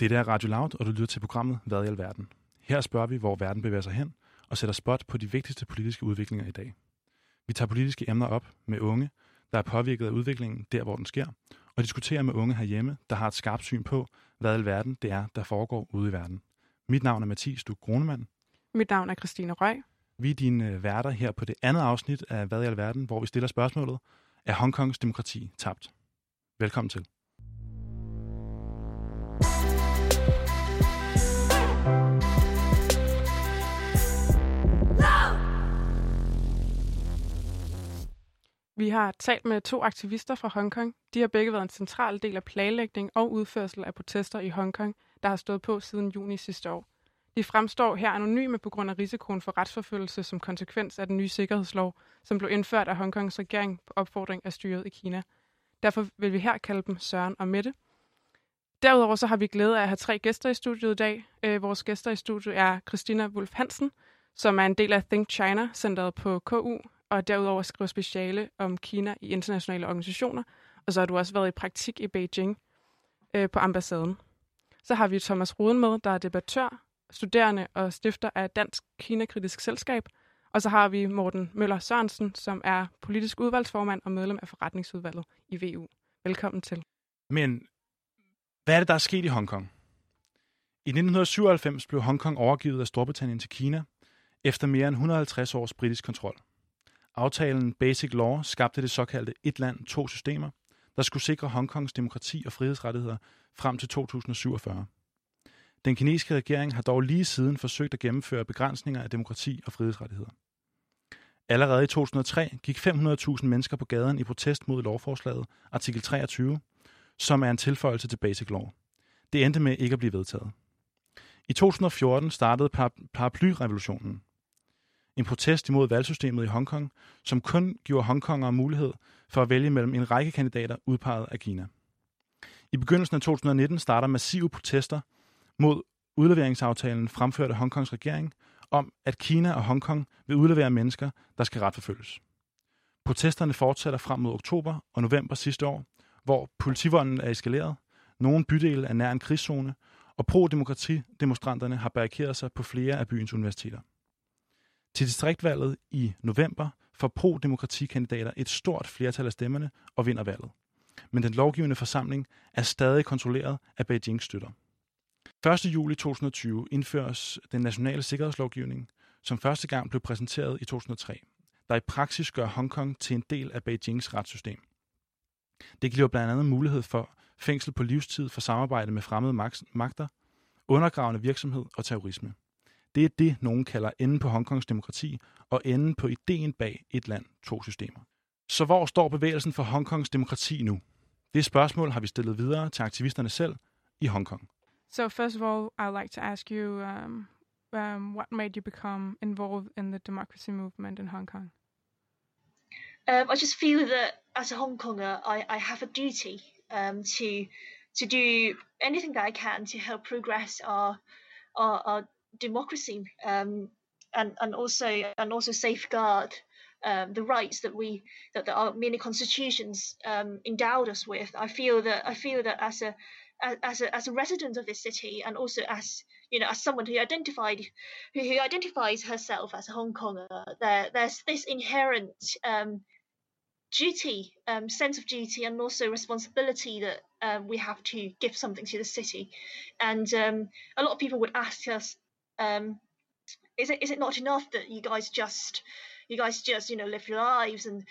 Det er Radio Loud, og du lytter til programmet Hvad i alverden. Her spørger vi, hvor verden bevæger sig hen, og sætter spot på de vigtigste politiske udviklinger i dag. Vi tager politiske emner op med unge, der er påvirket af udviklingen der, hvor den sker, og diskuterer med unge herhjemme, der har et skarpt syn på, hvad i alverden det er, der foregår ude i verden. Mit navn er Mathias Duk Grunemann. Mit navn er Christine Røg. Vi er dine værter her på det andet afsnit af Hvad i alverden, hvor vi stiller spørgsmålet, er Hongkongs demokrati tabt? Velkommen til. Vi har talt med to aktivister fra Hongkong. De har begge været en central del af planlægning og udførsel af protester i Hongkong, der har stået på siden juni sidste år. De fremstår her anonyme på grund af risikoen for retsforfølgelse som konsekvens af den nye sikkerhedslov, som blev indført af Hongkongs regering på opfordring af styret i Kina. Derfor vil vi her kalde dem Søren og Mette. Derudover så har vi glæde af at have tre gæster i studiet i dag. Øh, vores gæster i studiet er Christina Wolf Hansen, som er en del af Think China, centret på KU, og derudover skriver speciale om Kina i internationale organisationer. Og så har du også været i praktik i Beijing øh, på ambassaden. Så har vi Thomas Ruden med, der er debattør, studerende og stifter af Dansk Kina-kritisk Selskab. Og så har vi Morten Møller Sørensen, som er politisk udvalgsformand og medlem af forretningsudvalget i VU. Velkommen til. Men hvad er det, der er sket i Hongkong? I 1997 blev Hongkong overgivet af Storbritannien til Kina efter mere end 150 års britisk kontrol. Aftalen Basic Law skabte det såkaldte et land, to systemer, der skulle sikre Hongkongs demokrati og frihedsrettigheder frem til 2047. Den kinesiske regering har dog lige siden forsøgt at gennemføre begrænsninger af demokrati og frihedsrettigheder. Allerede i 2003 gik 500.000 mennesker på gaden i protest mod lovforslaget, artikel 23, som er en tilføjelse til Basic Law. Det endte med ikke at blive vedtaget. I 2014 startede paraplyrevolutionen, en protest imod valgsystemet i Hongkong, som kun giver Hongkongere mulighed for at vælge mellem en række kandidater udpeget af Kina. I begyndelsen af 2019 starter massive protester mod udleveringsaftalen fremført af Hongkongs regering om, at Kina og Hongkong vil udlevere mennesker, der skal retforfølges. Protesterne fortsætter frem mod oktober og november sidste år, hvor politivolden er eskaleret, nogle bydele er nær en krigszone, og pro-demokrati-demonstranterne har barrikeret sig på flere af byens universiteter. Til distriktvalget i november får pro-demokratikandidater et stort flertal af stemmerne og vinder valget. Men den lovgivende forsamling er stadig kontrolleret af Beijings støtter. 1. juli 2020 indføres den nationale sikkerhedslovgivning, som første gang blev præsenteret i 2003, der i praksis gør Hongkong til en del af Beijings retssystem. Det giver blandt andet mulighed for fængsel på livstid for samarbejde med fremmede magter, undergravende virksomhed og terrorisme. Det er det, nogen kalder enden på Hongkongs demokrati og enden på ideen bag et land, to systemer. Så hvor står bevægelsen for Hongkongs demokrati nu? Det spørgsmål har vi stillet videre til aktivisterne selv i Hongkong. So first of all, I'd like to ask you, um, um, what made you become involved in the democracy movement in Hong Kong? Um, I just feel that as a Hong Konger, I, I have a duty um, to to do anything that I can to help progress our our, our democracy um, and and also and also safeguard um, the rights that we that, our many constitutions um, endowed us with. I feel that I feel that as a as a as a resident of this city and also as you know as someone who identified who, who identifies herself as a Hong Konger, there there's this inherent um, duty, um, sense of duty, and also responsibility that um, we have to give something to the city. And um, a lot of people would ask us, um, is it is it not enough that you guys just you guys just you know live your lives and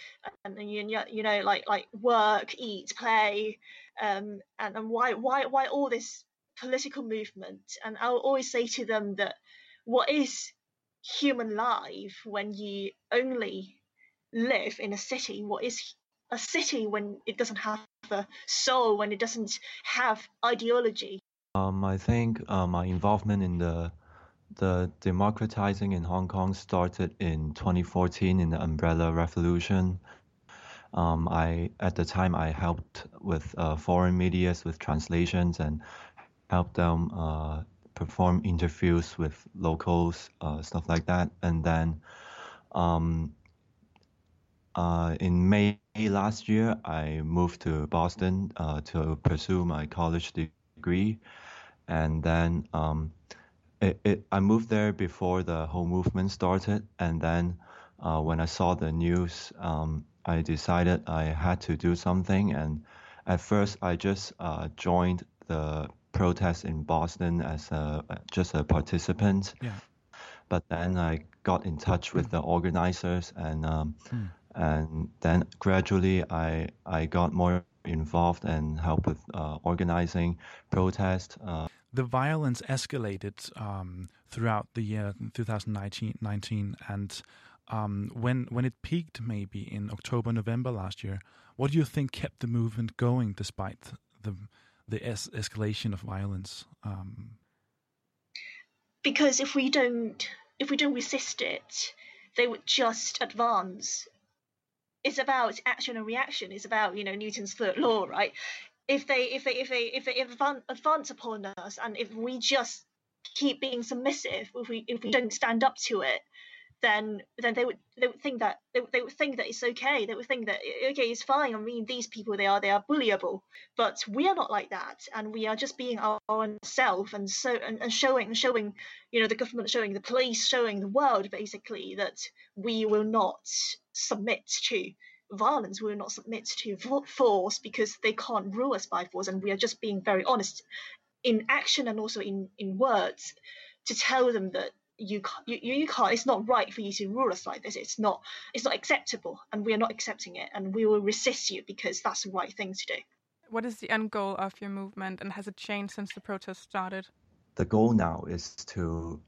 and, and you, you know like like work eat play um, and and why why why all this political movement? And i'll always say to them that what is human life when you only live in a city? What is a city when it doesn't have a soul when it doesn't have ideology? Um, i think uh, my involvement in the the democratizing in Hong Kong started in 2014 in the Umbrella Revolution. Um, I at the time I helped with uh, foreign medias with translations and helped them uh, perform interviews with locals, uh, stuff like that. And then um, uh, in May last year, I moved to Boston uh, to pursue my college degree and then um, it, it, I moved there before the whole movement started, and then uh, when I saw the news, um, I decided I had to do something. And at first, I just uh, joined the protest in Boston as a just a participant. Yeah. But then I got in touch with the organizers, and um, Hmm. and then gradually I I got more involved and helped with uh, organizing protest. Uh, The violence escalated um, throughout the year 2019, 19, and um, when when it peaked maybe in October, November last year, what do you think kept the movement going despite the the es- escalation of violence? Um, because if we don't if we don't resist it, they would just advance. It's about action and reaction. It's about you know Newton's third law, right? If they if they if they if they advance upon us, and if we just keep being submissive, if we if we don't stand up to it, then then they would they would think that they, they would think that it's okay. They would think that okay, it's fine. I mean, these people they are they are bullyable, but we are not like that, and we are just being our own self and so and, and showing showing you know the government showing the police showing the world basically that we will not submit to violence we will not submit to force because they can't rule us by force and we are just being very honest in action and also in in words to tell them that you can't, you, you can't it's not right for you to rule us like this it's not it's not acceptable and we are not accepting it and we will resist you because that's the right thing to do What is the end goal of your movement, and has it changed since the protest started? the goal now is to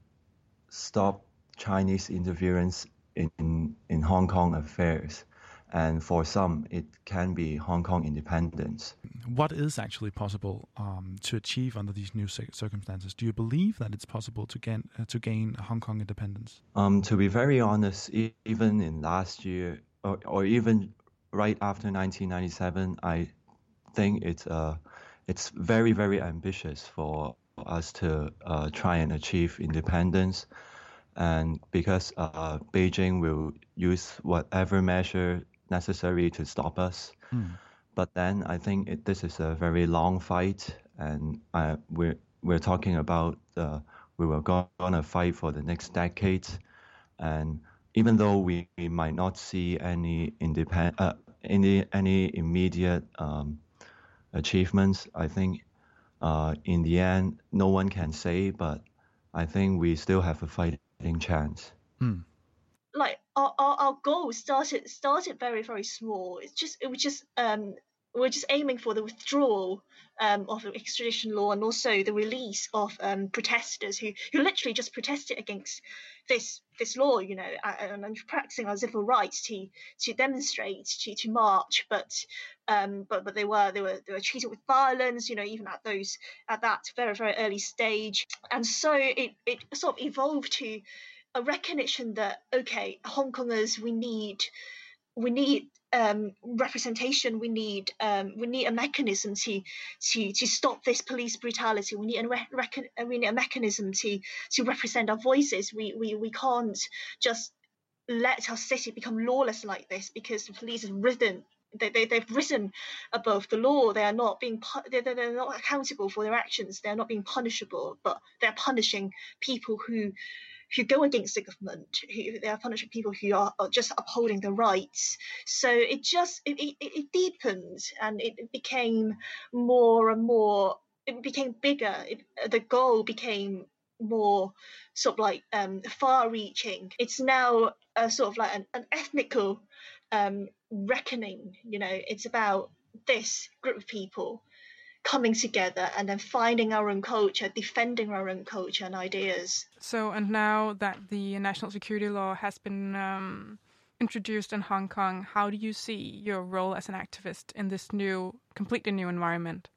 stop Chinese interference in, in Hong Kong affairs. And for some, it can be Hong Kong independence. what is actually possible um, to achieve under these new circumstances? Do you believe that it's possible to gain uh, to gain Hong Kong independence? Um, to be very honest, e- even in last year, or, or even right after 1997, I think it's uh, it's very very ambitious for us to uh, try and achieve independence, and because uh, Beijing will use whatever measure necessary to stop us. Hmm. But then I think it, this is a very long fight, and uh, we're we're talking about uh, we were go- gonna fight for the next decade, and even though we, we might not see any independent uh, any any immediate um, achievements, I think uh, in the end no one can say, but I think we still have a fighting chance. Hmm. Like our, our, our goal started started very very small. It's just it was just um we're just aiming for the withdrawal um, of the extradition law and also the release of um, protesters who, who literally just protested against this this law, you know, and, and practicing our civil rights to to demonstrate, to, to march, but um, but but they were they were they were treated with violence, you know, even at those at that very very early stage, and so it it sort of evolved to a recognition that okay, Hong Kongers, we need we need um, representation. We need um, we need a mechanism to to to stop this police brutality. We need a uh, we need a mechanism to to represent our voices. We we we can't just let our city become lawless like this because the police have risen. They, they, they've risen above the law. They are not being they're, they're they're not accountable for their actions. They are not being punishable, but they're punishing people who who go against the government, who they are punishing people who are, are just upholding the rights. So it just it, it, it deepened and it, became more and more. It became bigger. It, the goal became more sort of like um, far-reaching. It's now a sort of like an, an ethnical um, reckoning. You know, it's about this group of people coming together and then finding our own culture, defending our own culture and ideas. So, and now that the national security law has been um, introduced in Hong Kong, how do you see your role as an activist in this new, completely new environment?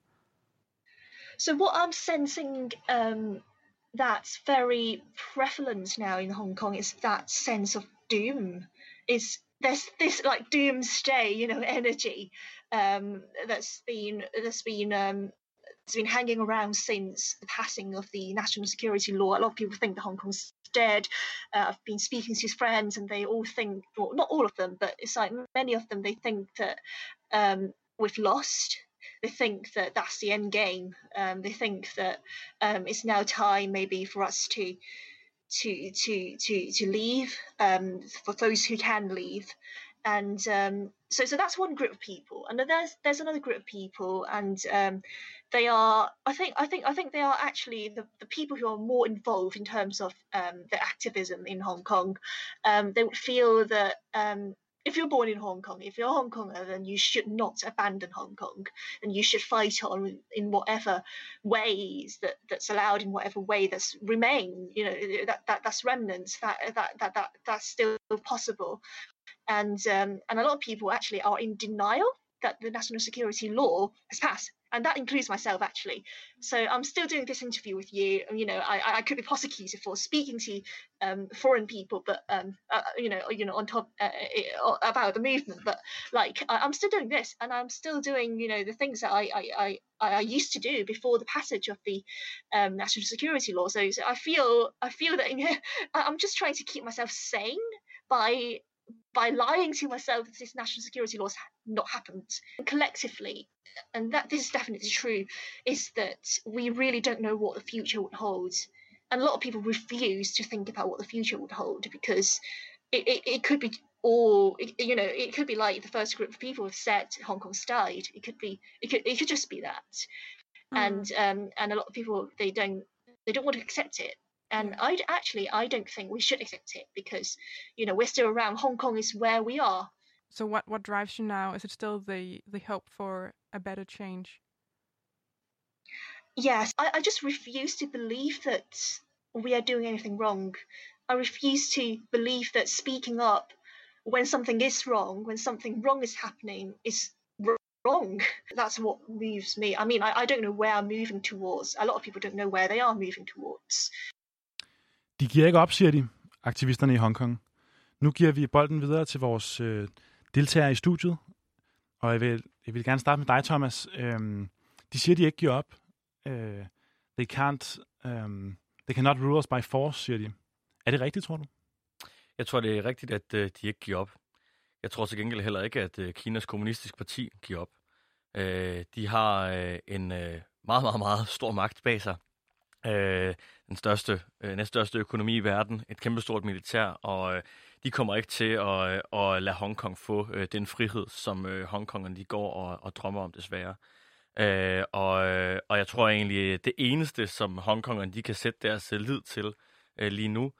So, what I'm sensing um, that's very prevalent now in Hong Kong is that sense of doom. Is there's this like doomsday, you know, energy um, that's been that's been um, it's been hanging around since the passing of the national security law. A lot of people think that Hong Kong's dead. Uh, I've been speaking to friends, and they all think, well, not all of them, but it's like many of them, they think that um, we've lost. they think that that's the end game. Um, they think that um, it's now time maybe for us to to to to to leave um, for those who can leave, and um, so so that's one group of people, and there's there's another group of people, and um, they are I think I think I think they are actually the, the people who are more involved in terms of um, the activism in Hong Kong. Um, they would feel that um, if you're born in Hong Kong, if you're a Hong Konger, then you should not abandon Hong Kong, and you should fight on in whatever ways that, that's allowed, in whatever way that's remain. You know that, that that's remnants that that that, that that's still possible, and um, and a lot of people actually are in denial that the national security law has passed and that includes myself actually. So I'm still doing this interview with you. You know, I, I could be prosecuted for speaking to um, foreign people, but um, uh, you know, you know, on top uh, uh about the movement. But like, I, am still doing this, and I'm still doing, you know, the things that I I, I, I used to do before the passage of the um, national security law. So, so I feel I feel that you know, I'm just trying to keep myself sane by by lying to myself that this national security law has not happened. And collectively, and that this is definitely true, is that we really don't know what the future would hold. And a lot of people refuse to think about what the future would hold because it, it, it could be or you know it could be like the first group of people have said Hong Kong's died. It could be it could it could just be that, mm. and um and a lot of people they don't they don't want to accept it and I actually I don't think we should accept it because you know we're still around. Hong Kong is where we are. So what what drives you now? Is it still the the hope for a better change? Yes, I, I just refuse to believe that we are doing anything wrong. I refuse to believe that speaking up when something is wrong, when something wrong is happening, is wrong. That's what moves me. I mean, I, I don't know where I'm moving towards. A lot of people don't know where they are moving towards. De giver ikke op, siger de, aktivisterne i Hongkong. Nu giver vi bolden videre til vores øh, deltagere i studiet, og jeg vil, jeg vil gerne starte med dig, Thomas. Øhm, de siger, de ikke giver op. Øh, they can't, um, they cannot rule us by force, siger de. Er det rigtigt, tror du? Jeg tror, det er rigtigt, at øh, de ikke giver op. Jeg tror til gengæld heller ikke, at øh, Kinas kommunistiske parti giver op. Øh, de har øh, en øh, meget, meget, meget stor magt bag sig øh, den største, øh, næststørste økonomi i verden, et kæmpestort militær, og øh, de kommer ikke til at, øh, at lade Hongkong få øh, den frihed, som øh, Hongkongerne de går og, og drømmer om desværre. Øh, og, øh, og jeg tror egentlig, det eneste, som Hongkongerne de kan sætte deres lid til øh, lige nu,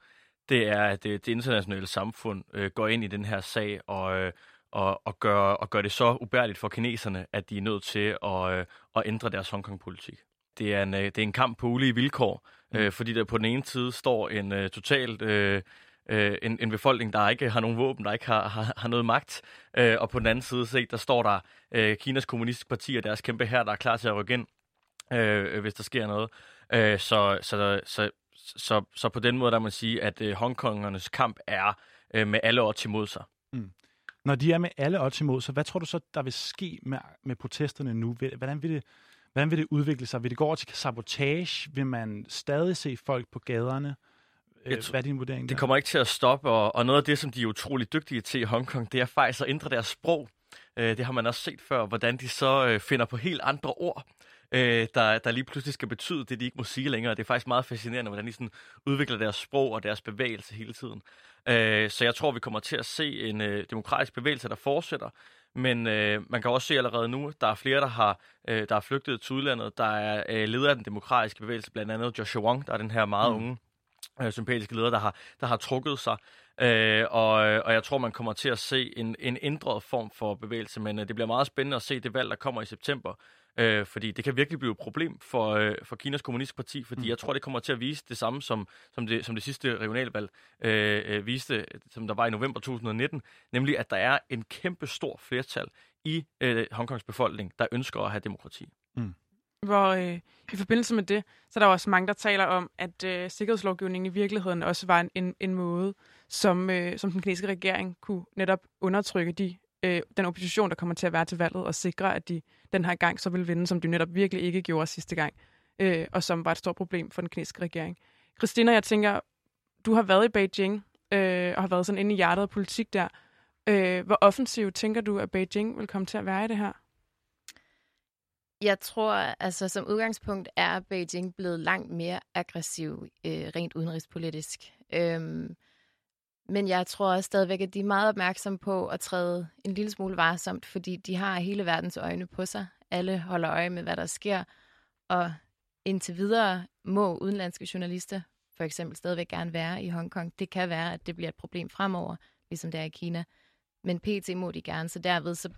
det er, at det, det internationale samfund øh, går ind i den her sag og, øh, og, og, gør, og gør det så ubærligt for kineserne, at de er nødt til at, øh, at ændre deres Hongkong-politik det er en, øh, det er en kamp på ulige vilkår, mm. øh, fordi der på den ene side står en øh, totalt øh, øh, en, en befolkning, der ikke har nogen våben, der ikke har, har, har noget magt, øh, og på den anden side se, der står der øh, Kinas kommunistiske parti og deres kæmpe her, der er klar til at rykke ind, øh, hvis der sker noget. Øh, så, så, så, så, så på den måde, der må man sige, at øh, Hongkongernes kamp er øh, med alle odds imod sig. Mm. Når de er med alle odds imod sig, hvad tror du så, der vil ske med, med protesterne nu? Hvordan vil det Hvordan vil det udvikle sig? Vil det gå over til sabotage? Vil man stadig se folk på gaderne? Øh, Jeg Hvad er din vurdering der? Det kommer ikke til at stoppe, og, og noget af det, som de er utrolig dygtige til i Hongkong, det er faktisk at ændre deres sprog. Øh, det har man også set før, hvordan de så øh, finder på helt andre ord, der, der lige pludselig skal betyde det, de ikke må sige længere. Det er faktisk meget fascinerende, hvordan de sådan udvikler deres sprog og deres bevægelse hele tiden. så jeg tror, vi kommer til at se en demokratisk bevægelse, der fortsætter, men øh, man kan også se allerede nu, der er flere, der har, øh, der er flygtet til udlandet. Der er øh, leder af den demokratiske bevægelse, blandt andet Joshua Wong, der er den her meget mm. unge, øh, sympatiske leder, der har, der har trukket sig. Øh, og, og jeg tror, man kommer til at se en, en ændret form for bevægelse, men øh, det bliver meget spændende at se det valg, der kommer i september. Øh, fordi det kan virkelig blive et problem for, øh, for Kinas kommunistiske parti, fordi mm. jeg tror, det kommer til at vise det samme, som, som, det, som det sidste regionalvalg øh, øh, viste, som der var i november 2019, nemlig at der er en kæmpe stor flertal i øh, Hongkongs befolkning, der ønsker at have demokrati. Mm. Hvor øh, i forbindelse med det, så er der også mange, der taler om, at øh, sikkerhedslovgivningen i virkeligheden også var en, en, en måde, som, øh, som den kinesiske regering kunne netop undertrykke de øh, den opposition, der kommer til at være til valget, og sikre, at de den her gang så vil vinde, som de netop virkelig ikke gjorde sidste gang, øh, og som var et stort problem for den kinesiske regering. Christina, jeg tænker, du har været i Beijing, øh, og har været sådan inde i hjertet af politik der. Øh, hvor offensiv tænker du, at Beijing vil komme til at være i det her? Jeg tror, altså som udgangspunkt er Beijing blevet langt mere aggressiv øh, rent udenrigspolitisk. Øhm, men jeg tror også stadigvæk, at de er meget opmærksomme på at træde en lille smule varsomt, fordi de har hele verdens øjne på sig. Alle holder øje med, hvad der sker, og indtil videre må udenlandske journalister for eksempel stadigvæk gerne være i Hongkong. Det kan være, at det bliver et problem fremover, ligesom det er i Kina. Men PT må de gerne, så derved så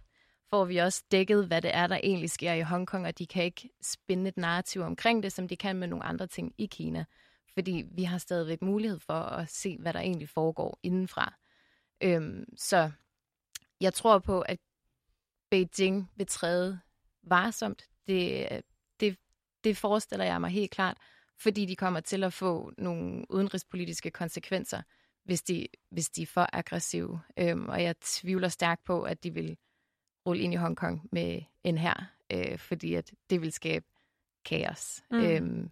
får vi også dækket, hvad det er, der egentlig sker i Hongkong, og de kan ikke spinde et narrativ omkring det, som de kan med nogle andre ting i Kina. Fordi vi har stadigvæk mulighed for at se, hvad der egentlig foregår indenfra. Øhm, så jeg tror på, at Beijing vil træde varsomt. Det, det, det forestiller jeg mig helt klart, fordi de kommer til at få nogle udenrigspolitiske konsekvenser, hvis de, hvis de er for aggressive. Øhm, og jeg tvivler stærkt på, at de vil rulle ind i Hongkong med en her, øh, fordi at det vil skabe kaos. Mm. Øhm,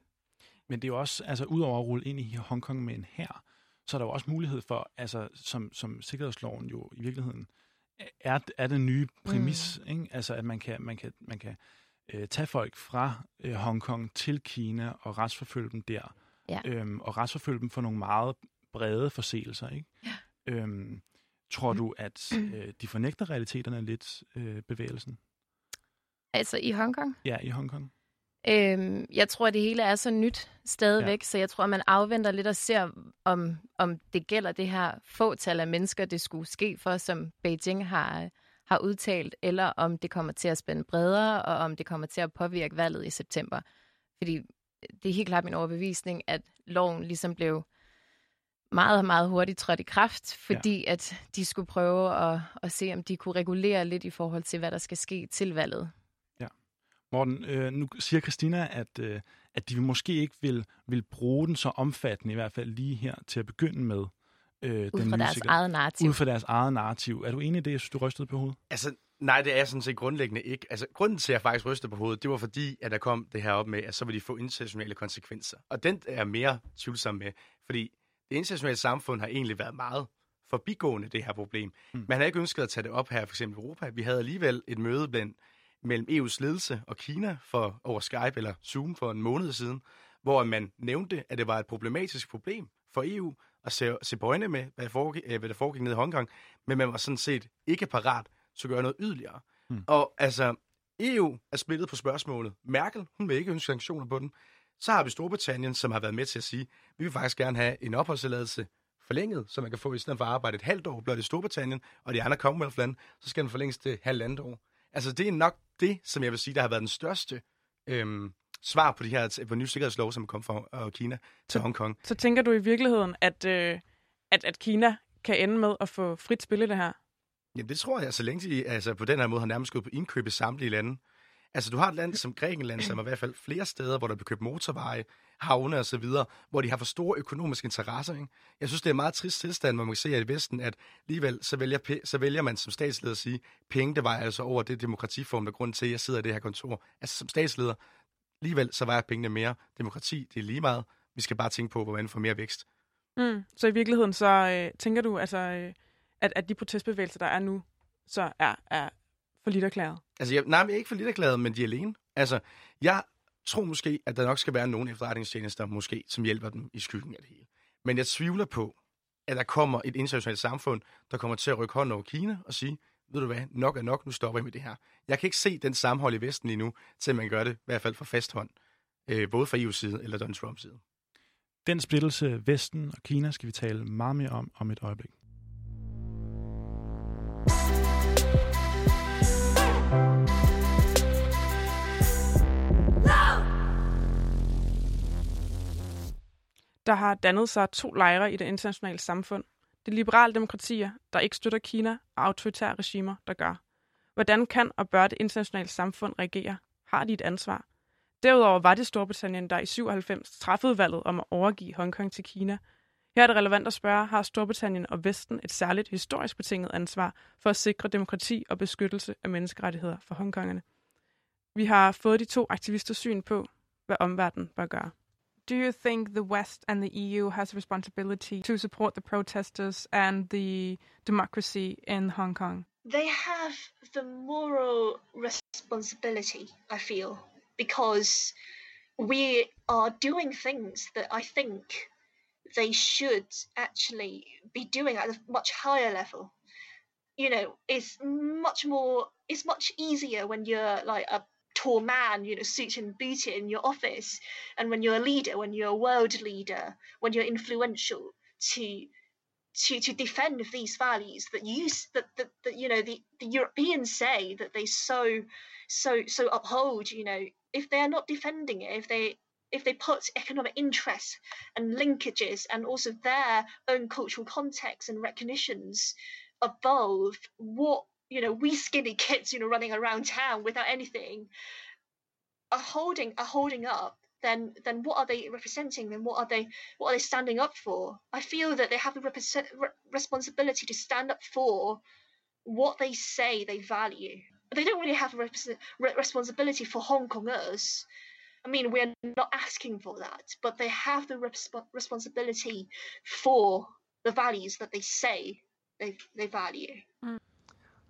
Men det er jo også, altså udover at rulle ind i Hongkong med en her, så er der jo også mulighed for, altså som, som sikkerhedsloven jo i virkeligheden er, er den nye præmis, mm. ikke? altså at man kan, man kan, man kan øh, tage folk fra øh, Hongkong til Kina og retsforfølge dem der, Ja. øhm, og retsforfølge dem for nogle meget brede forseelser. Ikke? Ja. Øhm, tror du, at øh, de fornægter realiteterne lidt, øh, bevægelsen? altså i Hongkong. Ja, i Hongkong. Øhm, jeg tror, det hele er så nyt stadigvæk, ja. så jeg tror, man afventer lidt og ser, om, om det gælder det her fåtal af mennesker, det skulle ske for, som Beijing har, har udtalt, eller om det kommer til at spænde bredere, og om det kommer til at påvirke valget i september. Fordi det er helt klart min overbevisning, at loven ligesom blev meget, meget hurtigt trådt i kraft, fordi ja. at de skulle prøve at, at se, om de kunne regulere lidt i forhold til, hvad der skal ske til valget. Morten, øh, nu siger Christina, at, øh, at de måske ikke vil, vil bruge den så omfattende, i hvert fald lige her til at begynde med. Øh, Ud den fra deres sikkerhed- eget narrativ. Ud fra deres eget narrativ. Er du enig i det? Jeg synes, du rystede på hovedet. Altså, nej, det er jeg sådan set grundlæggende ikke. Altså, grunden til, at jeg faktisk rystede på hovedet, det var fordi, at der kom det her op med, at så vil de få internationale konsekvenser. Og den er jeg mere tvivlsom med, fordi det internationale samfund har egentlig været meget forbigående det her problem. Mm. Mm. Man har ikke ønsket at tage det op her, for eksempel i Europa. Vi havde alligevel et møde blandt, mellem EU's ledelse og Kina for over Skype eller Zoom for en måned siden, hvor man nævnte, at det var et problematisk problem for EU at se, se på øjne med, hvad der, foregik, øh, hvad der foregik nede i Hongkong, men man var sådan set ikke parat til at gøre noget yderligere. Mm. Mm. Og altså, EU er splittet på spørgsmålet. Merkel, hun vil ikke ønske sanktioner på den. Så har vi Storbritannien, som har været med til at sige, vi vil faktisk gerne have en opholdstilladelse forlænget, så man kan få i stedet for at arbejde et halvt år, blot i Storbritannien, og de andre Commonwealth-lande, så skal den forlænges til halvandet år. Altså, det er nok det, som jeg vil sige, der har været den største øhm, svar på de her på nye sikkerhedslov, som er kommet fra øh, Kina til Hongkong. Så tænker du i virkeligheden, at, øh, at, at Kina kan ende med at få frit spil i det her? Jamen, det tror jeg, så længe de altså, på den her måde har nærmest gået på indkøb i samtlige lande. Altså, du har et land som Grækenland, som er i hvert fald flere steder, hvor der bliver købt motorveje, havne og så videre, hvor de har for store økonomiske interesser. Ikke? Jeg synes, det er en meget trist tilstand, hvor man kan se, at i Vesten, at alligevel så vælger, så vælger man som statsleder at sige, penge, det var altså over det demokratiform, der er grund til, at jeg sidder i det her kontor. Altså, som statsleder, alligevel så vejer pengene mere. Demokrati, det er lige meget. Vi skal bare tænke på, hvordan vi får mere vækst. Mm. Så i virkeligheden, så øh, tænker du, altså, øh, at, at de protestbevægelser, der er nu, så er, er for lidt erklæret? Altså, jeg, nej, jeg er ikke for lidt erklæret, men de er alene. Altså, jeg tror måske, at der nok skal være nogle efterretningstjenester, måske, som hjælper dem i skyggen af det hele. Men jeg tvivler på, at der kommer et internationalt samfund, der kommer til at rykke hånden over Kina og sige, ved du hvad, nok er nok, nu stopper jeg med det her. Jeg kan ikke se den sammenhold i Vesten lige nu, til man gør det, i hvert fald for fast hånd, øh, både fra EU's side eller Donald Trumps side. Den splittelse Vesten og Kina skal vi tale meget mere om om et øjeblik. Der har dannet sig to lejre i det internationale samfund. Det er liberale demokratier, der ikke støtter Kina, og autoritære regimer, der gør. Hvordan kan og bør det internationale samfund reagere? Har de et ansvar? Derudover var det Storbritannien, der i 97 træffede valget om at overgive Hongkong til Kina. Her er det relevant at spørge, har Storbritannien og Vesten et særligt historisk betinget ansvar for at sikre demokrati og beskyttelse af menneskerettigheder for Hongkongerne? Vi har fået de to aktivisters syn på, hvad omverdenen bør gøre. Do you think the West and the EU has a responsibility to support the protesters and the democracy in Hong Kong? they have the moral responsibility, I feel, because we are doing things that I think they should actually be doing at a much higher level. You know, it's much more, it's much easier when you're like a tall man, you know, suit and booted in your office, and when you're a leader, when you're a world leader, when you're influential, to to to defend these values that you that, that, that you know the, the Europeans say that they so so so uphold you know if they are not defending it if they if they put economic interests and linkages and also their own cultural context and recognitions above what you know we skinny kids you know running around town without anything are holding are holding up then then what are they representing? Then what are they what are they standing up for? I feel that they have the represent, re- responsibility to stand up for what they say they value. They don't really have a rep- responsibility for Hong Kongers. I mean, we're not asking for that, but they have the resp- responsibility for the values that they say they they value. Mm.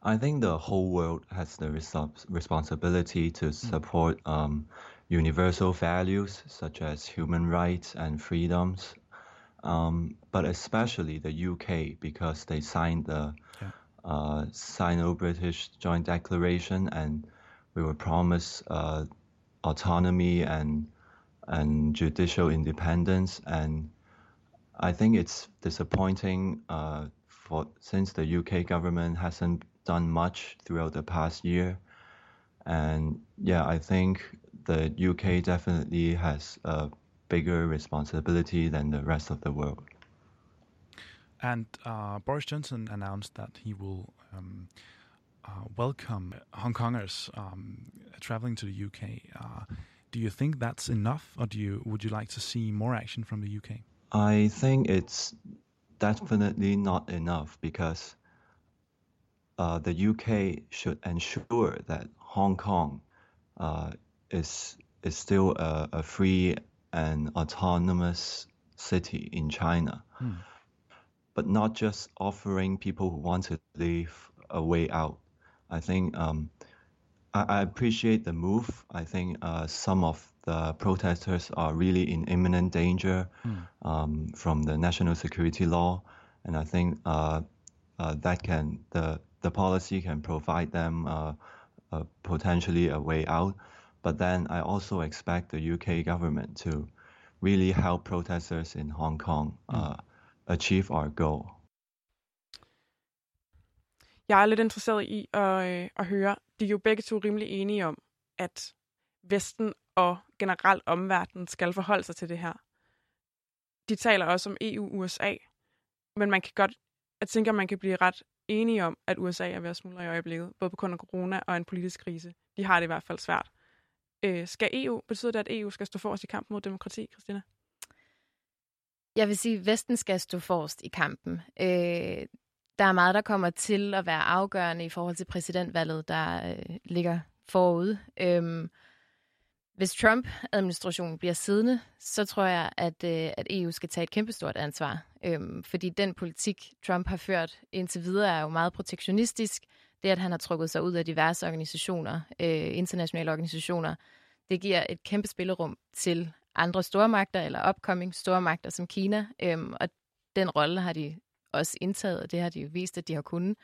I think the whole world has the res- responsibility to mm. support um, universal values such as human rights and freedoms, um, but especially the UK because they signed the yeah. uh, Sino-British Joint Declaration and we were promised uh, autonomy and and judicial independence and I think it's disappointing uh, for since the UK government hasn't done much throughout the past year and yeah I think the UK definitely has a bigger responsibility than the rest of the world. And uh, Boris Johnson announced that he will um, uh, welcome Hong Kongers um, traveling to the UK. Uh, do you think that's enough, or do you would you like to see more action from the UK? I think it's definitely not enough because uh, the UK should ensure that Hong Kong uh, is is still a, a free and autonomous city in China, hmm. but not just offering people who want to leave a way out. I think um, I, I, appreciate the move. I think uh, some of the protesters are really in imminent danger hmm. um, from the national security law, and I think uh, uh, that can the the policy can provide them uh, potentially a way out. But then I also expect the UK government to really help protesters in Hong Kong mm. uh, achieve our goal. Jeg er lidt interesseret i at, øh, at høre, de er jo begge to rimelig enige om, at Vesten og generelt omverdenen skal forholde sig til det her. De taler også om EU-USA, men man kan godt, jeg tænker, man kan blive ret enige om, at USA er ved at smuldre i øjeblikket, både på grund af corona og en politisk krise. De har det i hvert fald svært. Øh, skal EU, betyder det, at EU skal stå forrest i kampen mod demokrati, Christina? Jeg vil sige, at Vesten skal stå forrest i kampen. Øh, der er meget, der kommer til at være afgørende i forhold til præsidentvalget, der øh, ligger forud. Øh, hvis Trump-administrationen bliver siddende, så tror jeg, at, øh, at EU skal tage et kæmpestort ansvar. Øhm, fordi den politik, Trump har ført indtil videre, er jo meget protektionistisk. Det, at han har trukket sig ud af diverse organisationer, øh, internationale organisationer, det giver et kæmpe spillerum til andre stormagter eller upcoming stormagter som Kina, øhm, og den rolle har de også indtaget, og det har de jo vist, at de har kunnet.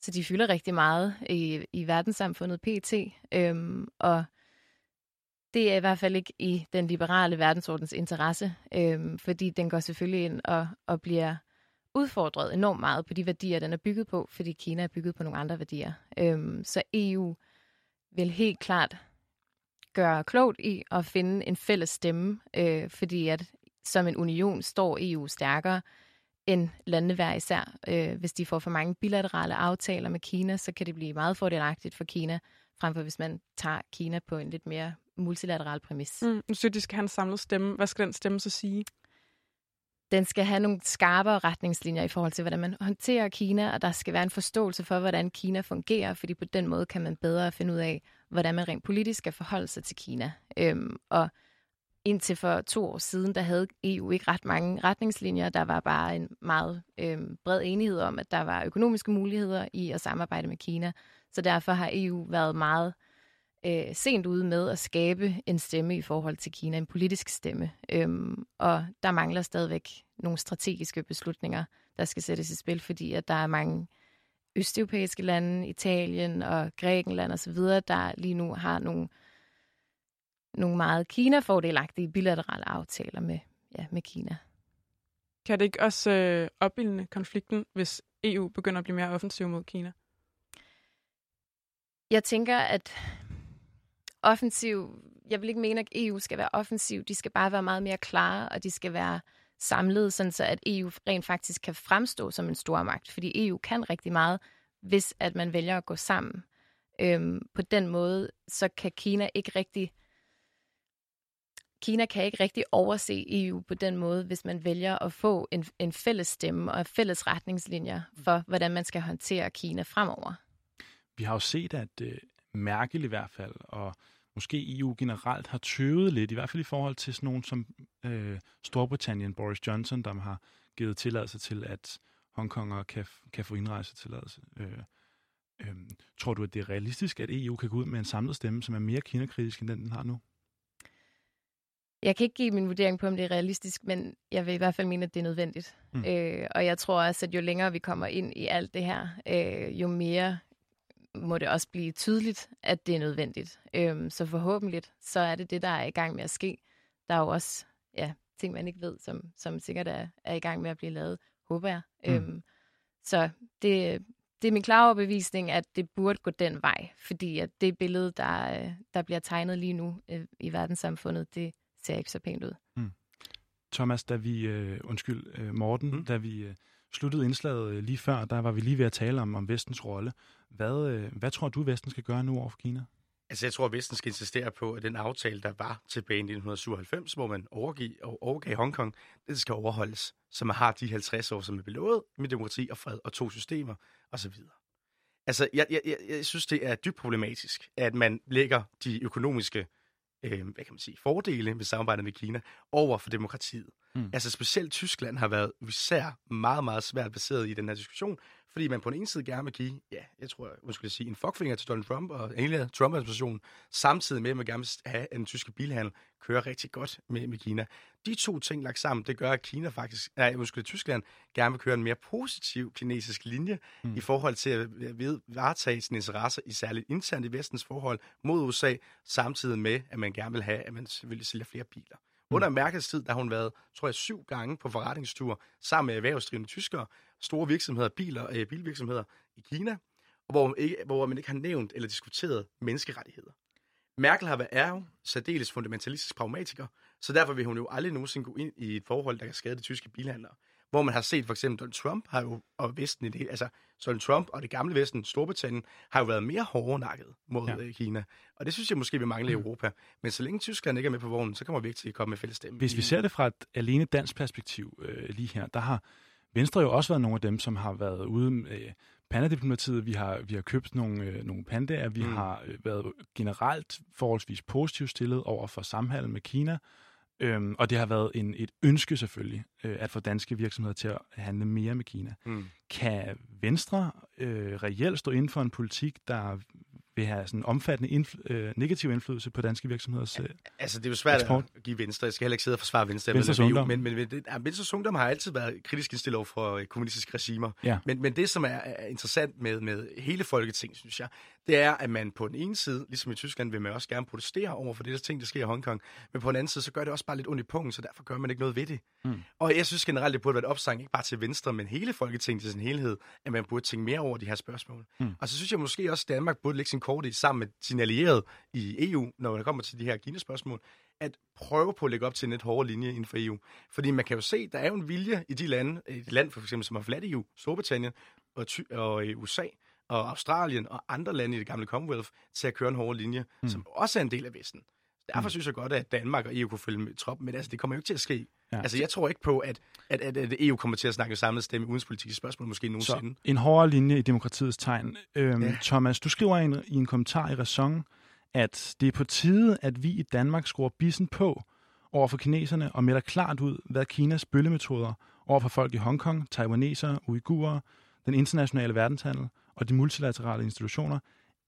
Så de fylder rigtig meget i, i verdenssamfundet PT, øhm, og det er i hvert fald ikke i den liberale verdensordens interesse, øh, fordi den går selvfølgelig ind og, og bliver udfordret enormt meget på de værdier, den er bygget på, fordi Kina er bygget på nogle andre værdier. Øh, så EU vil helt klart gøre klogt i at finde en fælles stemme, øh, fordi at som en union står EU stærkere end landene hver især. Øh, hvis de får for mange bilaterale aftaler med Kina, så kan det blive meget fordelagtigt for Kina, fremfor hvis man tager Kina på en lidt mere multilateral præmis. Mm, nu synes de skal have en samlet stemme. Hvad skal den stemme så sige? den skal have nogle skarpere retningslinjer i forhold til, hvordan man håndterer Kina, og der skal være en forståelse for, hvordan Kina fungerer, fordi på den måde kan man bedre finde ud af, hvordan man rent politisk skal forholde sig til Kina. Øhm, og indtil for to år siden, der havde EU ikke ret mange retningslinjer. Der var bare en meget øh, bred enighed om, at der var økonomiske muligheder i at samarbejde med Kina. Så derfor har EU været meget øh, sent ude med at skabe en stemme i forhold til Kina, en politisk stemme. Øhm, og der mangler stadigvæk nogle strategiske beslutninger, der skal sættes i spil, fordi at der er mange østeuropæiske lande, Italien og Grækenland osv., der lige nu har nogle, nogle meget Kina-fordelagtige bilaterale aftaler med, ja, med Kina. Kan det ikke også øh, opbildne konflikten, hvis EU begynder at blive mere offensiv mod Kina? Jeg tænker, at offensiv, jeg vil ikke mene, at EU skal være offensiv. De skal bare være meget mere klare, og de skal være samlet, sådan så at EU rent faktisk kan fremstå som en stor magt. Fordi EU kan rigtig meget, hvis at man vælger at gå sammen. Øhm, på den måde, så kan Kina ikke rigtig Kina kan ikke rigtig overse EU på den måde, hvis man vælger at få en, en fælles stemme og fælles retningslinjer for, hvordan man skal håndtere Kina fremover. Vi har jo set, at øh, Merkel i hvert fald, og måske EU generelt har tøvet lidt, i hvert fald i forhold til sådan nogen som uh, Storbritannien, Boris Johnson, der har givet tilladelse til, at Hongkonger kan, kan få indrejsetilladelse. Uh, uh, tror du, at det er realistisk, at EU kan gå ud med en samlet stemme, som er mere kinakritisk, end den, den har nu? Jeg kan ikke give min vurdering på, om det er realistisk, men jeg vil i hvert fald mene, at det er nødvendigt. Mm. Øh, og jeg tror også, at jo længere vi kommer ind i alt det her, øh, jo mere må det også blive tydeligt, at det er nødvendigt. Øh, så forhåbentlig, så er det det, der er i gang med at ske. Der er jo også ja, ting, man ikke ved, som, som sikkert er, er i gang med at blive lavet, håber jeg. Mm. Øh, så det, det er min klare overbevisning, at det burde gå den vej, fordi at det billede, der, der bliver tegnet lige nu øh, i verdenssamfundet, det ser ikke så pænt ud. Mm. Thomas, da vi, øh, undskyld, øh, Morten, mm. da vi øh, sluttede indslaget øh, lige før, der var vi lige ved at tale om, om vestens rolle. Hvad, øh, hvad tror du, Vesten skal gøre nu over for Kina? Altså, jeg tror, at Vesten skal insistere på, at den aftale, der var tilbage i 1997, hvor man overgav, overgav Hongkong, den skal overholdes. Så man har de 50 år, som er belået med demokrati og fred og to systemer osv. Altså, jeg, jeg, jeg, jeg synes, det er dybt problematisk, at man lægger de økonomiske øh, hvad kan man sige, fordele ved samarbejdet med Kina over for demokratiet. Mm. Altså specielt Tyskland har været især meget, meget svært baseret i den her diskussion, fordi man på den ene side gerne vil give, ja, jeg tror, jeg skulle sige, en fuckfinger til Donald Trump og hele Trump-administrationen, samtidig med, at man gerne vil have, at den tyske bilhandel kører rigtig godt med, med Kina. De to ting lagt sammen, det gør, at Kina faktisk, nej, måske Tyskland gerne vil køre en mere positiv kinesisk linje mm. i forhold til at ved, varetage sine interesser, i særligt internt i vestens forhold mod USA, samtidig med, at man gerne vil have, at man vil sælge flere biler. Mm. Under Merkels tid, der har hun været, tror jeg, syv gange på forretningstur sammen med erhvervsdrivende tyskere, store virksomheder, biler, øh, bilvirksomheder i Kina, og hvor man, ikke, hvor man ikke har nævnt eller diskuteret menneskerettigheder. Merkel har været er jo særdeles fundamentalistisk pragmatiker, så derfor vil hun jo aldrig nogensinde gå ind i et forhold, der kan skade de tyske bilhandlere. Hvor man har set for eksempel Donald Trump har jo, og Vesten i det altså Donald Trump og det gamle Vesten, Storbritannien, har jo været mere hårdnakket mod ja. Øh, Kina. Og det synes jeg måske, vi mangler i mm. Europa. Men så længe Tyskland ikke er med på vognen, så kommer vi ikke til at komme med fælles stemme. Hvis vi ser det fra et alene dansk perspektiv øh, lige her, der har Venstre jo også været nogle af dem, som har været ude med pandadiplomatiet. Vi har, vi har købt nogle, øh, nogle pandaer. Vi mm. har øh, været generelt forholdsvis positivt stillet over for samhandel med Kina. Øhm, og det har været en, et ønske selvfølgelig, øh, at få danske virksomheder til at handle mere med Kina. Mm. Kan Venstre øh, reelt stå inden for en politik, der vil have sådan omfattende indfly- øh, negativ indflydelse på danske virksomheders øh, Altså, det er jo svært eksport. at give Venstre. Jeg skal heller ikke sidde og forsvare Venstre. Venstres ungdom. Men, men, men det, ja, Venstres ungdom har altid været kritisk indstillet over for øh, kommunistiske regimer. Ja. Men, men det, som er, er interessant med, med hele Folketinget, synes jeg, det er, at man på den ene side, ligesom i Tyskland, vil man også gerne protestere over for det, der ting, der sker i Hongkong. Men på den anden side, så gør det også bare lidt ondt i punkten, så derfor gør man ikke noget ved det. Mm. Og jeg synes generelt, det burde være et opsang, ikke bare til Venstre, men hele Folketinget til sin helhed, at man burde tænke mere over de her spørgsmål. Mm. Og så synes jeg måske også, at Danmark burde lægge sin kort i sammen med sine allierede i EU, når det kommer til de her Kina-spørgsmål, at prøve på at lægge op til en lidt hårdere linje inden for EU. Fordi man kan jo se, der er jo en vilje i de lande, et land for eksempel som har forladt EU, Storbritannien og, og USA, og Australien og andre lande i det gamle Commonwealth til at køre en hård linje, mm. som også er en del af Vesten. Derfor mm. synes jeg godt, at Danmark og EU kunne følge med trop, men altså, det kommer jo ikke til at ske. Ja. Altså, jeg tror ikke på, at, at, at, at EU kommer til at snakke samlet stemme i udenrigspolitiske spørgsmål, måske nogensinde. Så en hårdere linje i demokratiets tegn. Øhm, ja. Thomas, du skriver i en, i en kommentar i Ræson, at det er på tide, at vi i Danmark skruer bissen på over for kineserne og melder klart ud, hvad Kinas bøllemetoder over for folk i Hongkong, taiwanesere, uigurer, den internationale verdenshandel og de multilaterale institutioner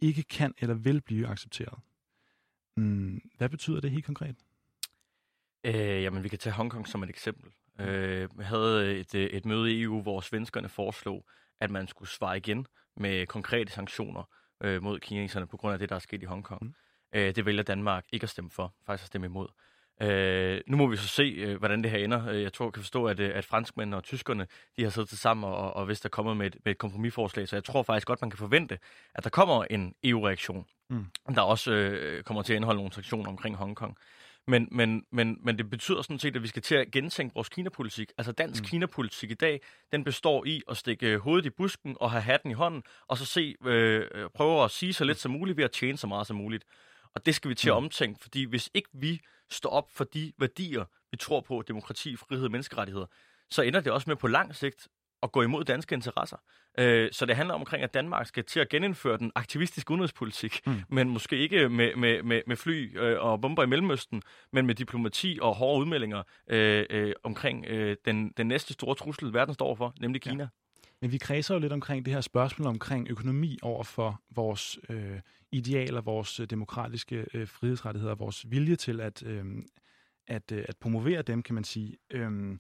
ikke kan eller vil blive accepteret. Mm, hvad betyder det helt konkret? Øh, jamen, vi kan tage Hongkong som et eksempel. Øh, vi havde et, et møde i EU, hvor svenskerne foreslog, at man skulle svare igen med konkrete sanktioner øh, mod kineserne på grund af det, der er sket i Hongkong. Mm. Øh, det vælger Danmark ikke at stemme for, faktisk at stemme imod. Øh, nu må vi så se, øh, hvordan det her ender. Øh, jeg tror, jeg kan forstå, at, øh, at franskmændene og tyskerne de har siddet til sammen og, og hvis der kommer med et, med et kompromisforslag, så jeg tror faktisk godt, man kan forvente, at der kommer en EU-reaktion, mm. der også øh, kommer til at indeholde nogle sanktioner omkring Hongkong. Men, men, men, men det betyder sådan set, at vi skal til at gentænke vores Kina-politik. Altså dansk mm. Kina-politik i dag, den består i at stikke hovedet i busken og have hatten i hånden, og så se, øh, prøve at sige så lidt som muligt ved at tjene så meget som muligt. Og det skal vi til at mm. omtænke, fordi hvis ikke vi står op for de værdier, vi tror på, demokrati, frihed og menneskerettigheder, så ender det også med på lang sigt at gå imod danske interesser. Øh, så det handler omkring, at Danmark skal til at genindføre den aktivistiske udenrigspolitik, mm. men måske ikke med, med, med, med fly øh, og bomber i Mellemøsten, men med diplomati og hårde udmeldinger øh, øh, omkring øh, den, den næste store trussel, verden står for, nemlig Kina. Ja. Men vi kredser jo lidt omkring det her spørgsmål omkring økonomi over for vores øh, idealer, vores øh, demokratiske øh, frihedsrettigheder, vores vilje til at, øh, at, øh, at promovere dem, kan man sige. Øh,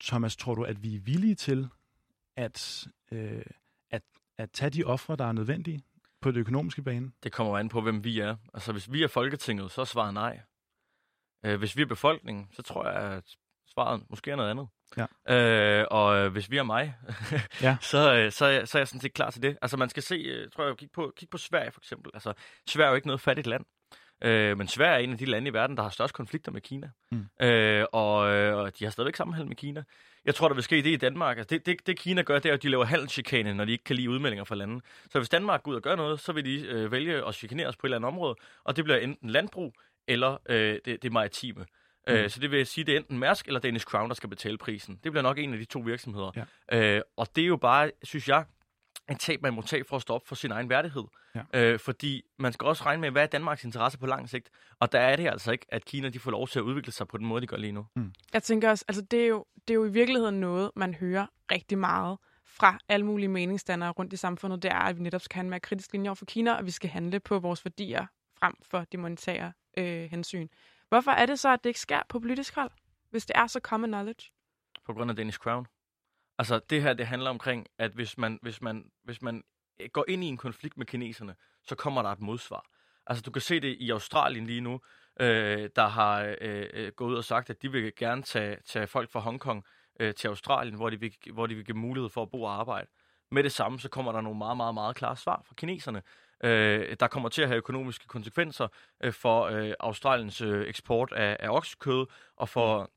Thomas, tror du, at vi er villige til at, øh, at, at tage de ofre, der er nødvendige på det økonomiske bane? Det kommer an på, hvem vi er. Altså, hvis vi er Folketinget, så svarer nej. Øh, hvis vi er befolkningen, så tror jeg, at svaret måske er noget andet. Ja. Øh, og øh, hvis vi er mig, ja. så, øh, så, er, så er jeg sådan set klar til det. Altså man skal se, øh, tror jeg, kigge på, kig på Sverige for eksempel. Altså Sverige er jo ikke noget fattigt land. Øh, men Sverige er en af de lande i verden, der har størst konflikter med Kina. Mm. Øh, og, og de har stadigvæk sammenhæld med Kina. Jeg tror, der vil ske det i Danmark. Altså, det, det, det Kina gør, det er, at de laver handelschikane, når de ikke kan lide udmeldinger fra landet. Så hvis Danmark går ud og gør noget, så vil de øh, vælge at chikanere os på et eller andet område. Og det bliver enten landbrug eller øh, det, det maritime. Mm. Øh, så det vil sige, det er enten Mærsk eller Danish Crown, der skal betale prisen. Det bliver nok en af de to virksomheder. Ja. Øh, og det er jo bare, synes jeg, en tab, man må tage for at stå op for sin egen værdighed. Ja. Øh, fordi man skal også regne med, hvad er Danmarks interesse på lang sigt. Og der er det altså ikke, at Kina de får lov til at udvikle sig på den måde, de gør lige nu. Mm. Jeg tænker også, altså det er, jo, det er jo i virkeligheden noget, man hører rigtig meget fra alle mulige meningsdannere rundt i samfundet. Det er, at vi netop skal have en mere kritisk linje over for Kina, og vi skal handle på vores værdier frem for de monetære øh, hensyn. Hvorfor er det så, at det ikke sker på politisk hold, hvis det er så common knowledge? På grund af Danish Crown. Altså, det her, det handler omkring, at hvis man, hvis man, hvis man øh, går ind i en konflikt med kineserne, så kommer der et modsvar. Altså, du kan se det i Australien lige nu, øh, der har øh, øh gået ud og sagt, at de vil gerne tage, tage folk fra Hongkong øh, til Australien, hvor de, vil, hvor de vil give mulighed for at bo og arbejde. Med det samme, så kommer der nogle meget, meget, meget klare svar fra kineserne, øh, der kommer til at have økonomiske konsekvenser øh, for øh, Australiens øh, eksport af, af oksekød og for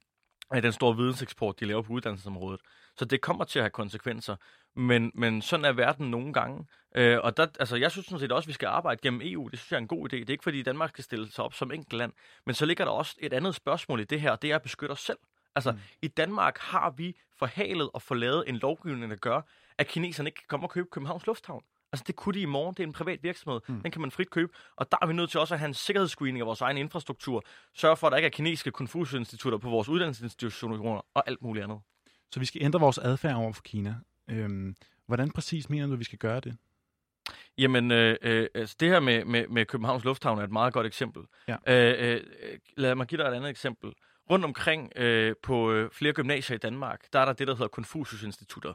øh, den store videnseksport, de laver på uddannelsesområdet. Så det kommer til at have konsekvenser. Men, men sådan er verden nogle gange. Øh, og der, altså, jeg synes sådan set også, at vi skal arbejde gennem EU. Det synes jeg er en god idé. Det er ikke fordi, Danmark skal stille sig op som enkelt land. Men så ligger der også et andet spørgsmål i det her, og det er at beskytte os selv. Altså, mm. i Danmark har vi forhalet og forladet en lovgivning, der gør, at kineserne ikke kan komme og købe Københavns Lufthavn. Altså, det kunne de i morgen. Det er en privat virksomhed. Mm. Den kan man frit købe. Og der er vi nødt til også at have en sikkerhedsscreening af vores egen infrastruktur. Sørge for, at der ikke er kinesiske Konfucius-institutter på vores uddannelsesinstitutioner og alt muligt andet. Så vi skal ændre vores adfærd over for Kina. Øhm, hvordan præcis mener du, at vi skal gøre det? Jamen, øh, øh, altså det her med, med, med Københavns Lufthavn er et meget godt eksempel. Ja. Øh, øh, lad mig give dig et andet eksempel. Rundt omkring øh, på øh, flere gymnasier i Danmark, der er der det, der hedder Konfucius-institutter.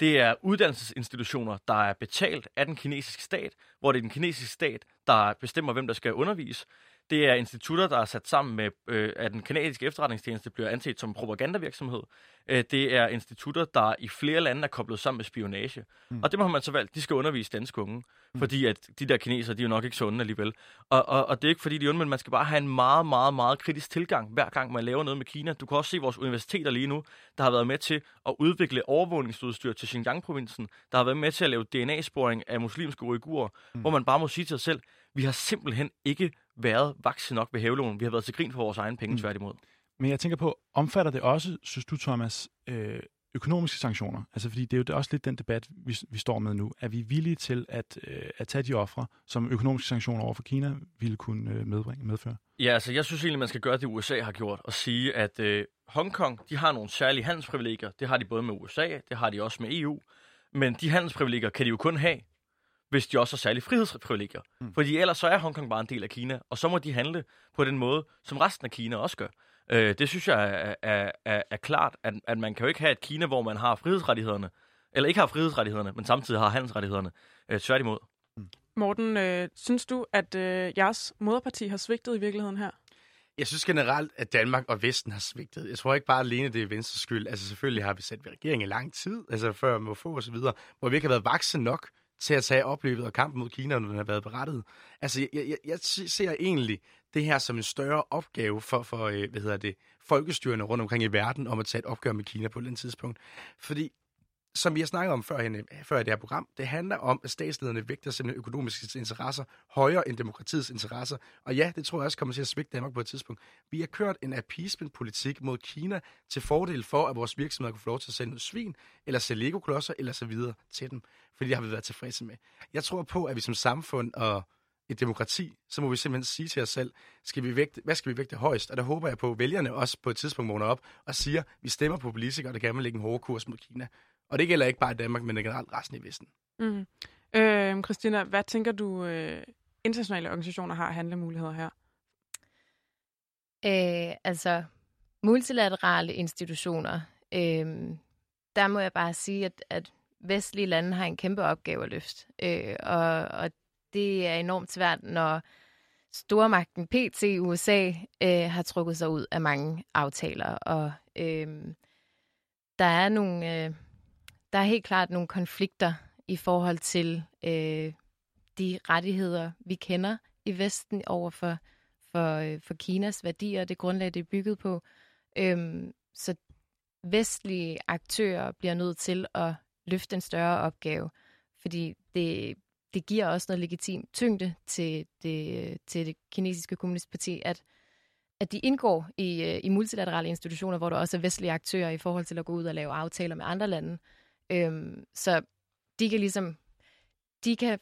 Det er uddannelsesinstitutioner, der er betalt af den kinesiske stat, hvor det er den kinesiske stat, der bestemmer, hvem der skal undervise. Det er institutter, der er sat sammen med, øh, at den kanadiske efterretningstjeneste bliver anset som propagandavirksomhed. Øh, det er institutter, der i flere lande er koblet sammen med spionage. Mm. Og det må man så valgt, de skal undervise danske unge. Mm. Fordi at de der kinesere, de er jo nok ikke så onde alligevel. Og, og, og det er ikke fordi, de er onde, men man skal bare have en meget, meget, meget kritisk tilgang, hver gang man laver noget med Kina. Du kan også se vores universiteter lige nu, der har været med til at udvikle overvågningsudstyr til Xinjiang-provincen, der har været med til at lave DNA-sporing af muslimske uigurer, mm. hvor man bare må sige til sig selv, vi har simpelthen ikke været vakse nok ved hævlån. Vi har været til grin for vores egen penge, mm. tværtimod. Men jeg tænker på, omfatter det også, synes du, Thomas, øh, økonomiske sanktioner, altså fordi det er jo også lidt den debat, vi, vi står med nu. Er vi villige til at, øh, at tage de ofre, som økonomiske sanktioner over for Kina ville kunne øh, medbringe, medføre? Ja, altså jeg synes egentlig, man skal gøre det, USA har gjort, og sige, at øh, Hongkong, de har nogle særlige handelsprivilegier. Det har de både med USA, det har de også med EU. Men de handelsprivilegier kan de jo kun have, hvis de også har særlige frihedsprivilegier. Mm. Fordi ellers så er Hongkong bare en del af Kina, og så må de handle på den måde, som resten af Kina også gør. Øh, det synes jeg er, er, er, er klart, at, at man kan jo ikke have et Kina, hvor man har frihedsrettighederne, eller ikke har frihedsrettighederne, men samtidig har handelsrettighederne. Øh, tværtimod. Mm. Morten, øh, synes du, at øh, jeres moderparti har svigtet i virkeligheden her? Jeg synes generelt, at Danmark og Vesten har svigtet. Jeg tror ikke bare alene, det er Venstres skyld. Altså selvfølgelig har vi sat ved regeringen i lang tid, altså før må få og så videre, hvor vi ikke har været vakse nok til at tage opløbet og kampen mod Kina, når den har været berettet. Altså, jeg, jeg, jeg ser egentlig det her som en større opgave for, for øh, hvad hedder det, folkestyrene rundt omkring i verden om at tage et opgør med Kina på et eller andet tidspunkt. Fordi som vi har snakket om før, før i det her program, det handler om, at statslederne vægter sine økonomiske interesser højere end demokratiets interesser. Og ja, det tror jeg også kommer til at svigte Danmark på et tidspunkt. Vi har kørt en appeasement-politik mod Kina til fordel for, at vores virksomheder kunne få lov til at sælge noget svin, eller sælge Lego-klodser, eller så videre til dem. Fordi det har vi været tilfredse med. Jeg tror på, at vi som samfund og et demokrati, så må vi simpelthen sige til os selv, skal vi vægte, hvad skal vi vægte højst? Og der håber jeg på, at vælgerne også på et tidspunkt vågner op og siger, at vi stemmer på politikere, der gerne vil lægge en hård kurs mod Kina. Og det gælder ikke bare i Danmark, men generelt resten i Vesten. Mm. Øh, Christina, hvad tænker du, øh, internationale organisationer har handlemuligheder her? Øh, altså, multilaterale institutioner, øh, der må jeg bare sige, at, at vestlige lande har en kæmpe opgave at løfte. Øh, og, og det er enormt svært, når stormagten PT USA øh, har trukket sig ud af mange aftaler. Og øh, der er nogle... Øh, der er helt klart nogle konflikter i forhold til øh, de rettigheder, vi kender i Vesten over for, for, øh, for Kinas værdier, det grundlag, det er bygget på. Øhm, så vestlige aktører bliver nødt til at løfte en større opgave, fordi det, det giver også noget legitim tyngde til det, til det kinesiske kommunistparti, at, at de indgår i, øh, i multilaterale institutioner, hvor der også er vestlige aktører i forhold til at gå ud og lave aftaler med andre lande. Øhm, så de kan ligesom, de kan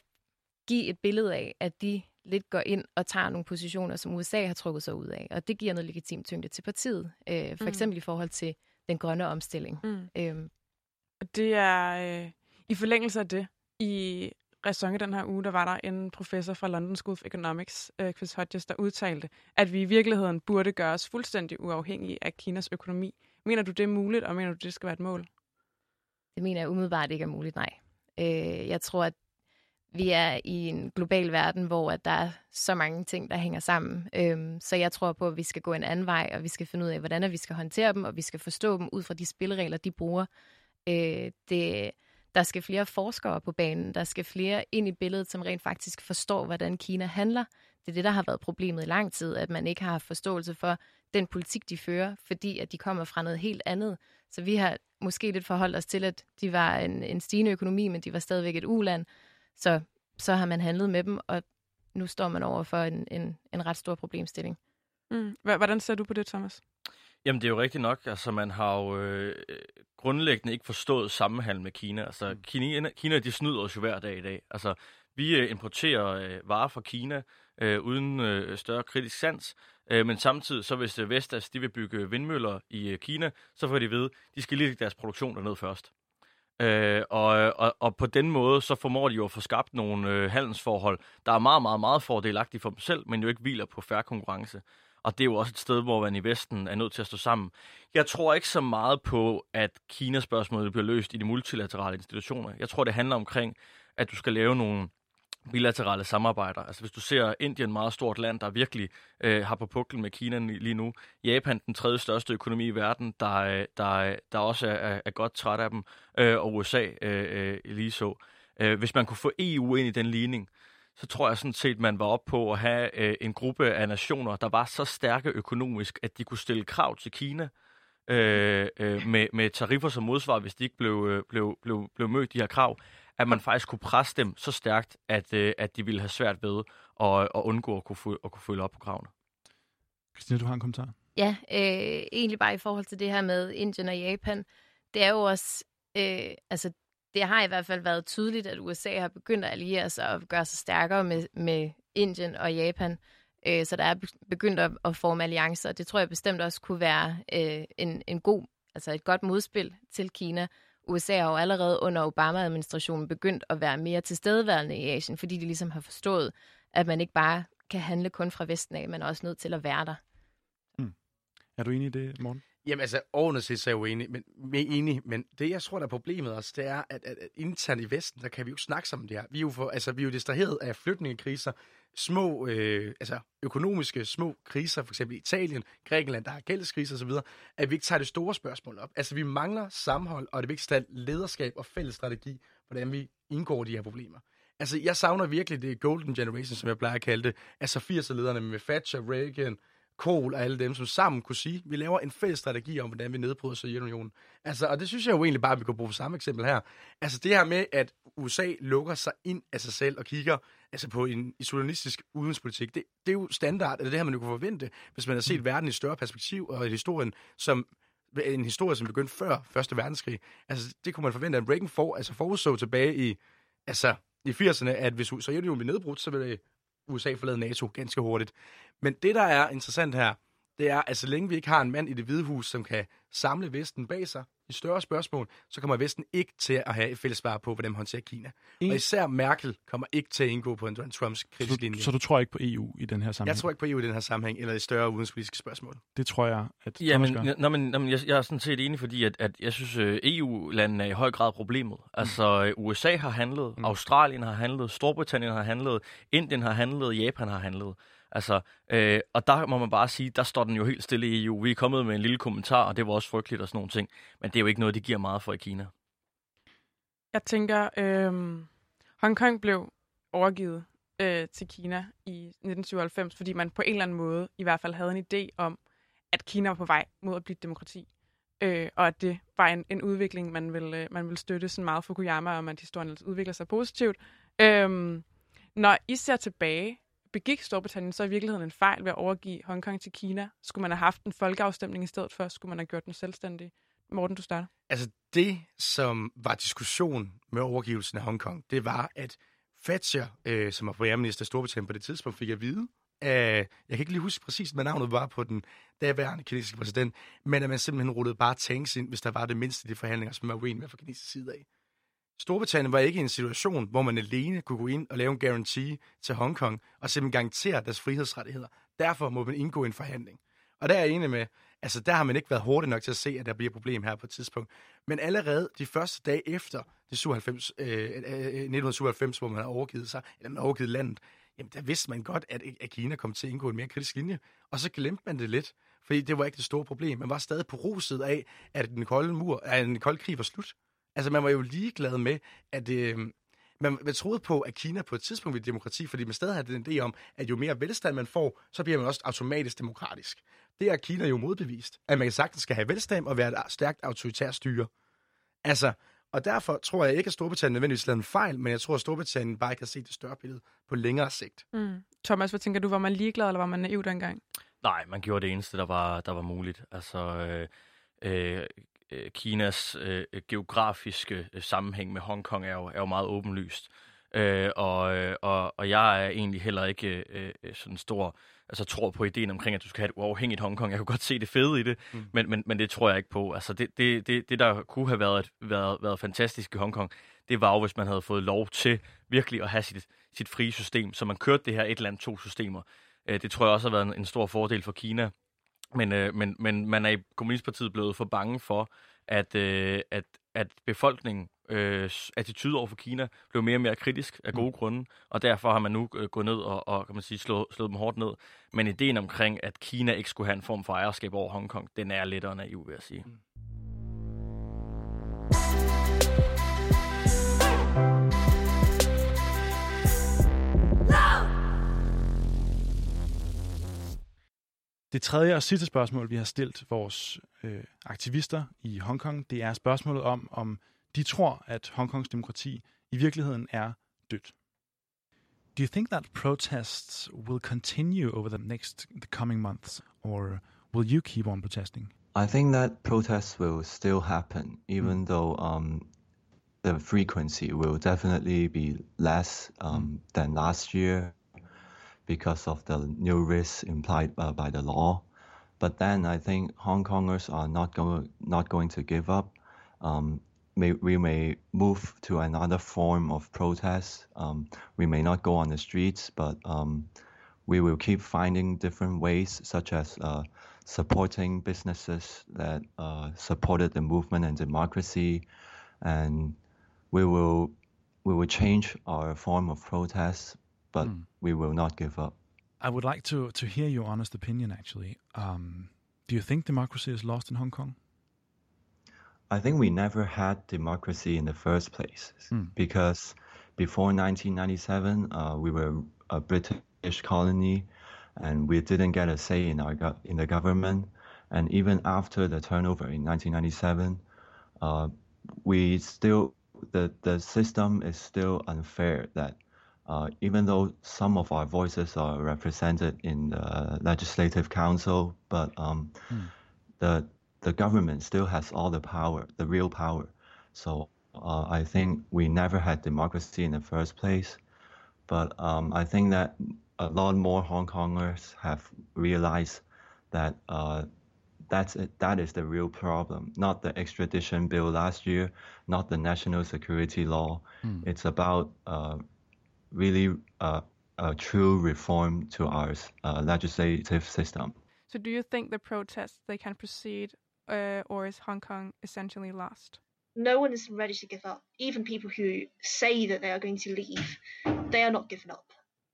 give et billede af, at de lidt går ind og tager nogle positioner, som USA har trukket sig ud af. Og det giver noget legitimt tyngde til partiet. Øh, for mm. eksempel i forhold til den grønne omstilling. Mm. Øhm. Det er øh, i forlængelse af det. I ræson den her uge, der var der en professor fra London School of Economics, øh, Chris Hodges, der udtalte, at vi i virkeligheden burde gøre os fuldstændig uafhængige af Kinas økonomi. Mener du, det er muligt, og mener du, det skal være et mål? Det mener jeg umiddelbart ikke er muligt, nej. Øh, jeg tror, at vi er i en global verden, hvor at der er så mange ting, der hænger sammen. Øhm, så jeg tror på, at vi skal gå en anden vej, og vi skal finde ud af, hvordan vi skal håndtere dem, og vi skal forstå dem ud fra de spilleregler, de bruger. Øh, det, der skal flere forskere på banen. Der skal flere ind i billedet, som rent faktisk forstår, hvordan Kina handler. Det er det, der har været problemet i lang tid, at man ikke har haft forståelse for den politik, de fører, fordi at de kommer fra noget helt andet. Så vi har måske lidt forholdt os til, at de var en, en stigende økonomi, men de var stadigvæk et uland. Så, så har man handlet med dem, og nu står man over for en, en, en ret stor problemstilling. Mm. Hvordan ser du på det, Thomas? Jamen, det er jo rigtigt nok. Altså, man har jo øh, grundlæggende ikke forstået sammenhæng med Kina. Altså, mm. Kina, Kina, de snyder os jo hver dag i dag. Altså, vi øh, importerer øh, varer fra Kina øh, uden øh, større kritisk sans, øh, men samtidig, så hvis øh, Vestas de vil bygge vindmøller i øh, Kina, så får de ved, de skal lige deres produktion derned først. Øh, og, og, og på den måde, så formår de jo at få skabt nogle øh, handelsforhold, der er meget, meget, meget fordelagtige for dem selv, men jo ikke hviler på færre konkurrence. Og det er jo også et sted, hvor man i Vesten er nødt til at stå sammen. Jeg tror ikke så meget på, at Kinas spørgsmål bliver løst i de multilaterale institutioner. Jeg tror, det handler omkring, at du skal lave nogle bilaterale samarbejder. Altså hvis du ser Indien, meget stort land, der virkelig øh, har på puklen med Kina lige nu. Japan, den tredje største økonomi i verden, der, øh, der, der også er, er godt træt af dem. Øh, og USA øh, øh, lige så. Øh, hvis man kunne få EU ind i den ligning, så tror jeg sådan set, man var op på at have øh, en gruppe af nationer, der var så stærke økonomisk, at de kunne stille krav til Kina øh, øh, med, med tariffer som modsvar, hvis de ikke blev, øh, blev, blev, blev mødt de her krav at man faktisk kunne presse dem så stærkt, at, øh, at de ville have svært ved at, at undgå at kunne, at kunne følge op på kravene. Christina, du har en kommentar? Ja, øh, egentlig bare i forhold til det her med Indien og Japan. det er jo også, øh, altså det har i hvert fald været tydeligt, at USA har begyndt at alliere sig og gøre sig stærkere med, med Indien og Japan. Øh, så der er begyndt at, at forme alliancer. Det tror jeg bestemt også kunne være øh, en, en god, altså et godt modspil til Kina. USA har jo allerede under Obama-administrationen begyndt at være mere tilstedeværende i Asien, fordi de ligesom har forstået, at man ikke bare kan handle kun fra Vesten af, men også nødt til at være der. Mm. Er du enig i det, Morten? Jamen altså, ordentligt set så er jeg jo enig, men, enig, men det jeg tror, der er problemet også, det er, at, at, at internt i Vesten, der kan vi jo ikke snakke sammen om det her. Vi er jo, for, altså, vi er jo distraheret af flygtningekriser, små øh, altså, økonomiske små kriser, for eksempel Italien, Grækenland, der har gældskriser osv., at vi ikke tager det store spørgsmål op. Altså, vi mangler sammenhold, og det vigtigste er lederskab og fælles strategi, hvordan vi indgår de her problemer. Altså, jeg savner virkelig det golden generation, som jeg plejer at kalde det. Altså 80'er-lederne med Thatcher, Reagan, Kohl og alle dem, som sammen kunne sige, vi laver en fælles strategi om, hvordan vi nedbryder Sovjetunionen. Altså, og det synes jeg jo egentlig bare, at vi kan bruge samme eksempel her. Altså det her med, at USA lukker sig ind af sig selv og kigger altså på en isolationistisk udenrigspolitik, det, det er jo standard, eller det her, man jo kunne forvente, hvis man har set mm. verden i større perspektiv og i historien, som en historie, som begyndte før Første Verdenskrig. Altså, det kunne man forvente, at Reagan for, altså forudså tilbage i, altså, i 80'erne, at hvis Sovjetunionen blev nedbrudt, så ville USA forlade NATO ganske hurtigt. Men det, der er interessant her, det er, at så længe vi ikke har en mand i det hvide hus, som kan samle Vesten bag sig i større spørgsmål, så kommer Vesten ikke til at have et fælles svar på, hvordan man håndterer Kina. En... Og især Merkel kommer ikke til at indgå på en Donald Trumps kritisk linje. Så, så du tror ikke på EU i den her sammenhæng? Jeg tror ikke på EU i den her sammenhæng, eller i større udenrigspolitiske spørgsmål. Det tror jeg, at ja, men, nå, men, nå, men jeg, jeg er sådan set enig, fordi at, at jeg synes, øh, EU-landene er i høj grad problemet. Mm. Altså, øh, USA har handlet, mm. Australien har handlet, Storbritannien har handlet, Indien har handlet, Japan har handlet. Altså, øh, og der må man bare sige, der står den jo helt stille i EU. Vi er kommet med en lille kommentar, og det var også frygteligt og sådan nogle ting. Men det er jo ikke noget, de giver meget for i Kina. Jeg tænker, øh, Hongkong blev overgivet øh, til Kina i 1997, fordi man på en eller anden måde i hvert fald havde en idé om, at Kina var på vej mod at blive et demokrati. Øh, og at det var en, en udvikling, man ville, øh, man ville støtte sådan meget Fukuyama, om at historien altså udvikler sig positivt. Øh, når I ser tilbage begik Storbritannien så i virkeligheden en fejl ved at overgive Hongkong til Kina? Skulle man have haft en folkeafstemning i stedet for? Skulle man have gjort den selvstændig? Morten, du starter. Altså det, som var diskussion med overgivelsen af Hongkong, det var, at Thatcher, øh, som var premierminister i Storbritannien på det tidspunkt, fik at vide, øh, jeg kan ikke lige huske præcis, hvad navnet var på den daværende kinesiske præsident, men at man simpelthen rullede bare tanks ind, hvis der var det mindste i de forhandlinger, som man var uenig med fra kinesisk side af. Storbritannien var ikke i en situation, hvor man alene kunne gå ind og lave en garanti til Hongkong og simpelthen garantere deres frihedsrettigheder. Derfor må man indgå i en forhandling. Og der er jeg enig med, altså der har man ikke været hurtig nok til at se, at der bliver et problem her på et tidspunkt. Men allerede de første dage efter det 97, øh, øh, øh 1997, hvor man har overgivet sig, eller man har overgivet landet, jamen der vidste man godt, at, at Kina kom til at indgå en mere kritisk linje. Og så glemte man det lidt, fordi det var ikke det store problem. Man var stadig på ruset af, at den kolde, mur, at den kolde krig var slut. Altså, man var jo ligeglad med, at... Øh, man, man troede på, at Kina på et tidspunkt ville demokrati, fordi man stadig havde den idé om, at jo mere velstand man får, så bliver man også automatisk demokratisk. Det er Kina jo modbevist, at man sagtens skal have velstand og være et stærkt autoritært styre. Altså, og derfor tror jeg ikke, at Storbritannien nødvendigvis lavede en fejl, men jeg tror, at Storbritannien bare ikke har set det større billede på længere sigt. Mm. Thomas, hvad tænker du? Var man ligeglad, eller var man naiv dengang? Nej, man gjorde det eneste, der var, der var muligt. Altså, øh, øh, øh, Kinas øh, geografiske øh, sammenhæng med Hongkong er jo, er jo meget åbenlyst. Øh, og, øh, og, og jeg er egentlig heller ikke øh, øh, sådan stor, altså tror på ideen omkring, at du skal have et uafhængigt Hongkong. Jeg kan godt se det fede i det, mm. men, men, men det tror jeg ikke på. Altså det, det, det, det der kunne have været, været, været fantastisk i Hongkong, det var jo, hvis man havde fået lov til virkelig at have sit, sit frie system, så man kørte det her et land to systemer. Øh, det tror jeg også har været en, en stor fordel for Kina. Men, øh, men, men man er i Kommunistpartiet blevet for bange for, at, øh, at, at befolkningen øh, attitude over for Kina blev mere og mere kritisk af gode mm. grunde, og derfor har man nu øh, gået ned og, og kan man sige, slået, slået dem hårdt ned. Men ideen omkring, at Kina ikke skulle have en form for ejerskab over Hongkong, den er lidt naiv, vil jeg sige. Mm. Det tredje og sidste spørgsmål, vi har stillet vores øh, aktivister i Hongkong, det er spørgsmålet om, om de tror, at Hongkongs demokrati i virkeligheden er dødt. Do you think that protests will continue over the next the coming months, or will you keep on protesting? I think that protests will still happen, even though um, the frequency will definitely be less um, than last year because of the new risks implied uh, by the law. But then I think Hong Kongers are not going not going to give up. Um, may, we may move to another form of protest. Um, we may not go on the streets, but um, we will keep finding different ways, such as uh, supporting businesses that uh, supported the movement and democracy, and we will we will change our form of protest, but Mm. we will not give up. I would like to to hear your honest opinion. Actually, um, do you think democracy is lost in Hong Kong? I think we never had democracy in the first place Hmm. because before 1997, uh, we were a British colony, and we didn't get a say in our go- in the government. And even after the turnover in 1997, uh, we still the the system is still unfair. That uh, even though some of our voices are represented in the legislative council, but um, the the government still has all the power, the real power. So uh, I think we never had democracy in the first place. But um, I think that a lot more Hong Kongers have realized that uh, that's it, that is the real problem, not the extradition bill last year, not the national security law. It's about uh, really uh, a true reform to our uh, legislative system. So do you think the protests they can proceed, uh, or is Hong Kong essentially lost? No one is ready to give up. Even people who say that they are going to leave, they are not giving up.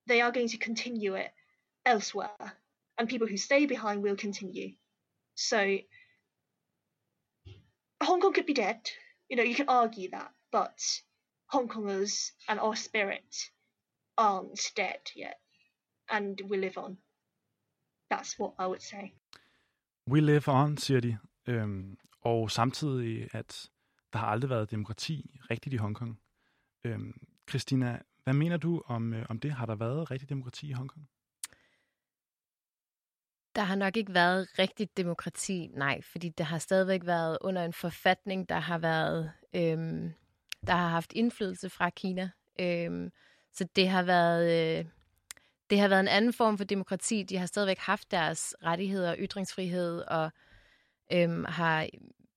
They are going to continue it elsewhere, and people who stay behind will continue. So Hong Kong could be dead. You know, you can argue that, but Hong Kongers and our spirit aren't dead yet, and we live on. That's what I would say. We live on, siger de. Øhm, og samtidig, at der har aldrig været demokrati rigtigt i Hongkong. Øhm, Christina, hvad mener du om, øh, om det? Har der været rigtig demokrati i Hongkong? Der har nok ikke været rigtigt demokrati, nej, fordi det har stadigvæk været under en forfatning, der har været, øhm, der har haft indflydelse fra Kina. Øhm, så det har været, øh, det har været en anden form for demokrati. De har stadigvæk haft deres rettigheder og ytringsfrihed og øhm, har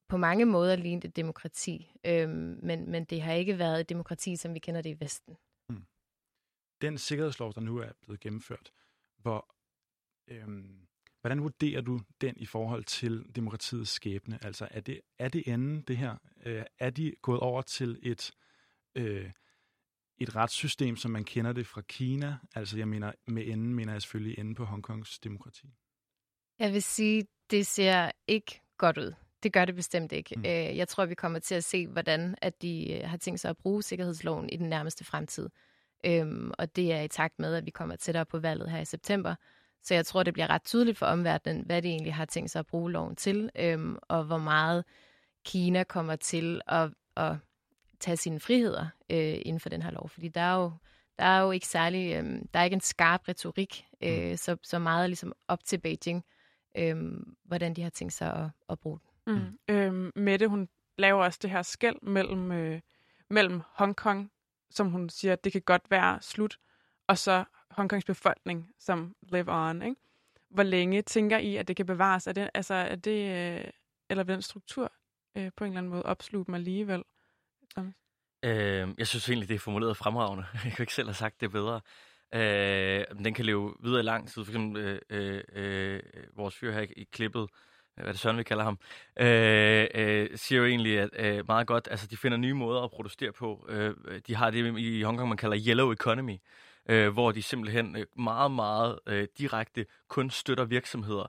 på mange måder lignet et demokrati, øhm, men, men det har ikke været et demokrati, som vi kender det i Vesten. Hmm. Den sikkerhedslov, der nu er blevet gennemført, hvor, øhm, hvordan vurderer du den i forhold til demokratiets skæbne? Altså, er det, er det enden, det her? Øh, er de gået over til et, øh, et retssystem, som man kender det fra Kina? Altså, jeg mener, med enden mener jeg selvfølgelig enden på Hongkongs demokrati. Jeg vil sige, det ser ikke godt ud. Det gør det bestemt ikke. Mm. Mm. Jeg tror, vi kommer til at se, hvordan at de øh, har tænkt sig at bruge sikkerhedsloven i den nærmeste fremtid. Øhm, og det er i takt med, at vi kommer tættere på valget her i september. Så jeg tror, det bliver ret tydeligt for omverdenen, hvad de egentlig har tænkt sig at bruge loven til, øhm, og hvor meget Kina kommer til at, at tage sine friheder øh, inden for den her lov. Fordi der er jo, der er jo ikke særlig, øh, der er ikke en skarp retorik, øh, så, så meget ligesom op til Beijing, øh, hvordan de har tænkt sig at, at bruge den. Mm. Øhm, Mette, hun laver også det her skæld mellem, øh, mellem Hongkong, som hun siger, det kan godt være slut, og så Hongkongs befolkning, som live on. Ikke? Hvor længe tænker I, at det kan bevares? Er det, altså, er det, øh, eller vil den struktur øh, på en eller anden måde opsluge dem alligevel? Thomas? Øh, jeg synes egentlig, det er formuleret fremragende. Jeg kan ikke selv have sagt det bedre. Øh, men den kan leve videre i lang tid. For eksempel øh, øh, øh vores fyr her i, klippet, øh, hvad det Søren, vi kalder ham, øh, øh, siger jo egentlig at, øh, meget godt, altså de finder nye måder at protestere på. Øh, de har det i Hongkong, man kalder yellow economy, øh, hvor de simpelthen øh, meget, meget øh, direkte kun støtter virksomheder,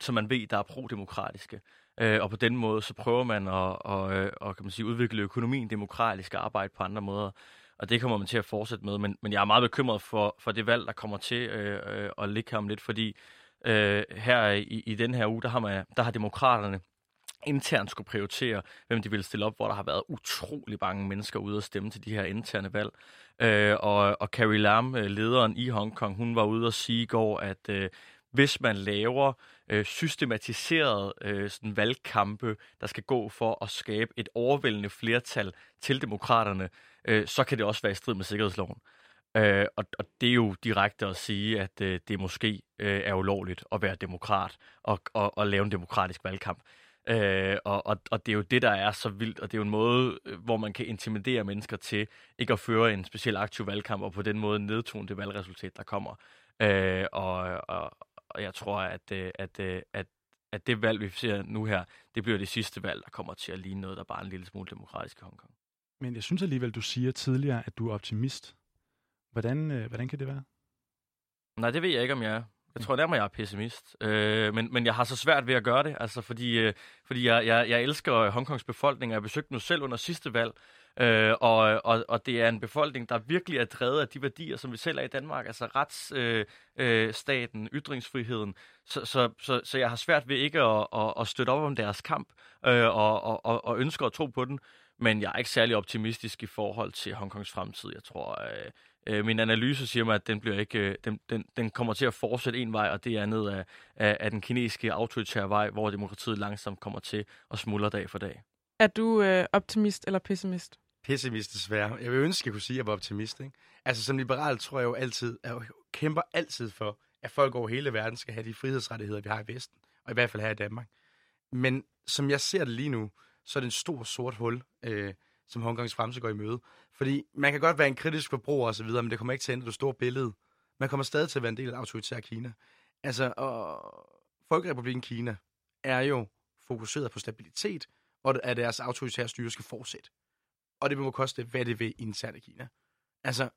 som man ved, der er pro-demokratiske. Øh, og på den måde, så prøver man at, og, at øh, og, kan man sige, udvikle økonomien demokratisk og arbejde på andre måder. Og det kommer man til at fortsætte med. Men, men jeg er meget bekymret for, for det valg, der kommer til øh, øh, at ligge her om lidt, fordi øh, her i, i den her uge, der har, man, der har demokraterne internt skulle prioritere, hvem de vil stille op, hvor der har været utrolig mange mennesker ude at stemme til de her interne valg. Øh, og, og Carrie Lam, øh, lederen i Hongkong, hun var ude at sige i går, at øh, hvis man laver øh, systematiseret øh, sådan valgkampe, der skal gå for at skabe et overvældende flertal til demokraterne, øh, så kan det også være i strid med sikkerhedsloven. Øh, og, og det er jo direkte at sige, at øh, det måske øh, er ulovligt at være demokrat og, og, og lave en demokratisk valgkamp. Øh, og, og, og det er jo det, der er så vildt, og det er jo en måde, øh, hvor man kan intimidere mennesker til ikke at føre en speciel aktiv valgkamp, og på den måde nedtone det valgresultat, der kommer. Øh, og, og, og jeg tror, at, øh, at, at, at, at det valg, vi ser nu her, det bliver det sidste valg, der kommer til at ligne noget, der bare er en lille smule demokratisk i Hongkong. Men jeg synes alligevel, du siger tidligere, at du er optimist. Hvordan, øh, hvordan kan det være? Nej, det ved jeg ikke, om jeg er. Jeg tror nærmere, jeg er pessimist. Øh, men, men jeg har så svært ved at gøre det, altså fordi, øh, fordi jeg, jeg, jeg elsker Hongkongs befolkning, og jeg besøgte nu selv under sidste valg, øh, og, og, og det er en befolkning, der virkelig er drevet af de værdier, som vi selv er i Danmark, altså retsstaten, øh, øh, ytringsfriheden. Så, så, så, så jeg har svært ved ikke at, at, at støtte op om deres kamp, øh, og, og, og, og ønsker at tro på den. Men jeg er ikke særlig optimistisk i forhold til Hongkongs fremtid. Jeg tror, øh, øh, min analyse siger mig, at den, bliver ikke, øh, den, den, den kommer til at fortsætte en vej, og det er ned af, af, af den kinesiske autoritære vej, hvor demokratiet langsomt kommer til at smuldre dag for dag. Er du øh, optimist eller pessimist? Pessimist desværre. Jeg vil ønske, at jeg kunne sige, at jeg var optimist. Ikke? Altså som liberal tror jeg jo altid, at jeg kæmper altid for, at folk over hele verden skal have de frihedsrettigheder, vi har i Vesten, og i hvert fald her i Danmark. Men som jeg ser det lige nu, så er det en stor sort hul, øh, som Hongkongs fremtid går i møde. Fordi man kan godt være en kritisk forbruger og så videre, men det kommer ikke til at ændre det store billede. Man kommer stadig til at være en del af autoritær Kina. Altså, og Folkerepubliken Kina er jo fokuseret på stabilitet, og at deres autoritære styre skal fortsætte. Og det må koste, hvad det vil internt i Kina. Altså,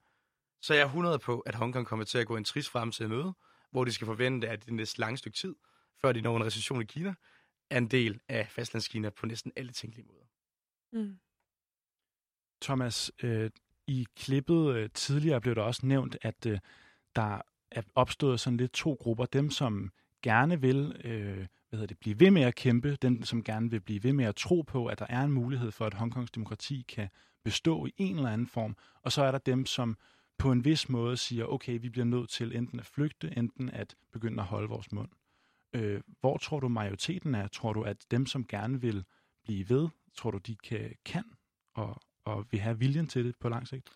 så jeg er 100 på, at Hongkong kommer til at gå en trist fremtid møde, hvor de skal forvente, at det næste lange stykke tid, før de når en recession i Kina, er en del af fastlandskina på næsten alle tænkelige måder. Mm. Thomas, øh, i klippet øh, tidligere blev der også nævnt, at øh, der er opstået sådan lidt to grupper. Dem, som gerne vil øh, hvad hedder det, blive ved med at kæmpe, dem, som gerne vil blive ved med at tro på, at der er en mulighed for, at Hongkongs demokrati kan bestå i en eller anden form. Og så er der dem, som på en vis måde siger, okay, vi bliver nødt til enten at flygte, enten at begynde at holde vores mund. Øh, hvor tror du majoriteten er? Tror du, at dem, som gerne vil blive ved, tror du, de kan, kan og, og vil have viljen til det på lang sigt?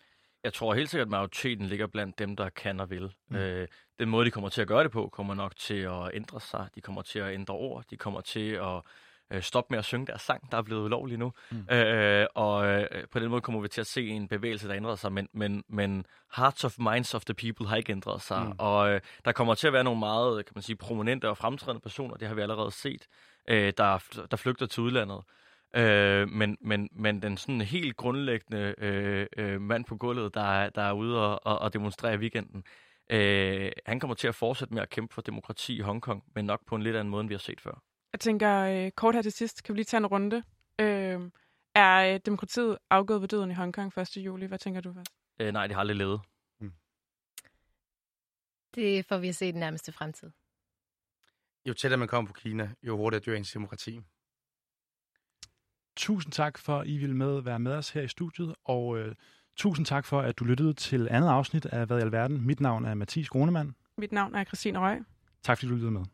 Jeg tror helt sikkert, at majoriteten ligger blandt dem, der kan og vil. Mm. Øh, den måde, de kommer til at gøre det på, kommer nok til at ændre sig. De kommer til at ændre ord. De kommer til at øh, stoppe med at synge deres sang, der er blevet ulovlig nu. Mm. Øh, og øh, på den måde kommer vi til at se en bevægelse, der ændrer sig, men, men, men hearts of minds of the people har ikke ændret sig. Mm. Og øh, der kommer til at være nogle meget kan man sige, prominente og fremtrædende personer, det har vi allerede set, øh, der, der flygter til udlandet. Øh, men, men, men den sådan helt grundlæggende øh, øh, mand på gulvet, der er, der er ude og, og, og demonstrere i weekenden, øh, han kommer til at fortsætte med at kæmpe for demokrati i Hongkong, men nok på en lidt anden måde, end vi har set før. Jeg tænker øh, kort her til sidst, kan vi lige tage en runde? Øh, er øh, demokratiet afgået ved døden i Hongkong 1. juli? Hvad tænker du først? Øh, nej, det har aldrig levet. Mm. Det får vi at se i den nærmeste fremtid. Jo tættere man kommer på Kina, jo hurtigere dør ens demokrati. Tusind tak for, at I ville med, være med os her i studiet, og øh, tusind tak for, at du lyttede til andet afsnit af Hvad i alverden. Mit navn er Mathis Grunemann. Mit navn er Christine Røg. Tak fordi du lyttede med.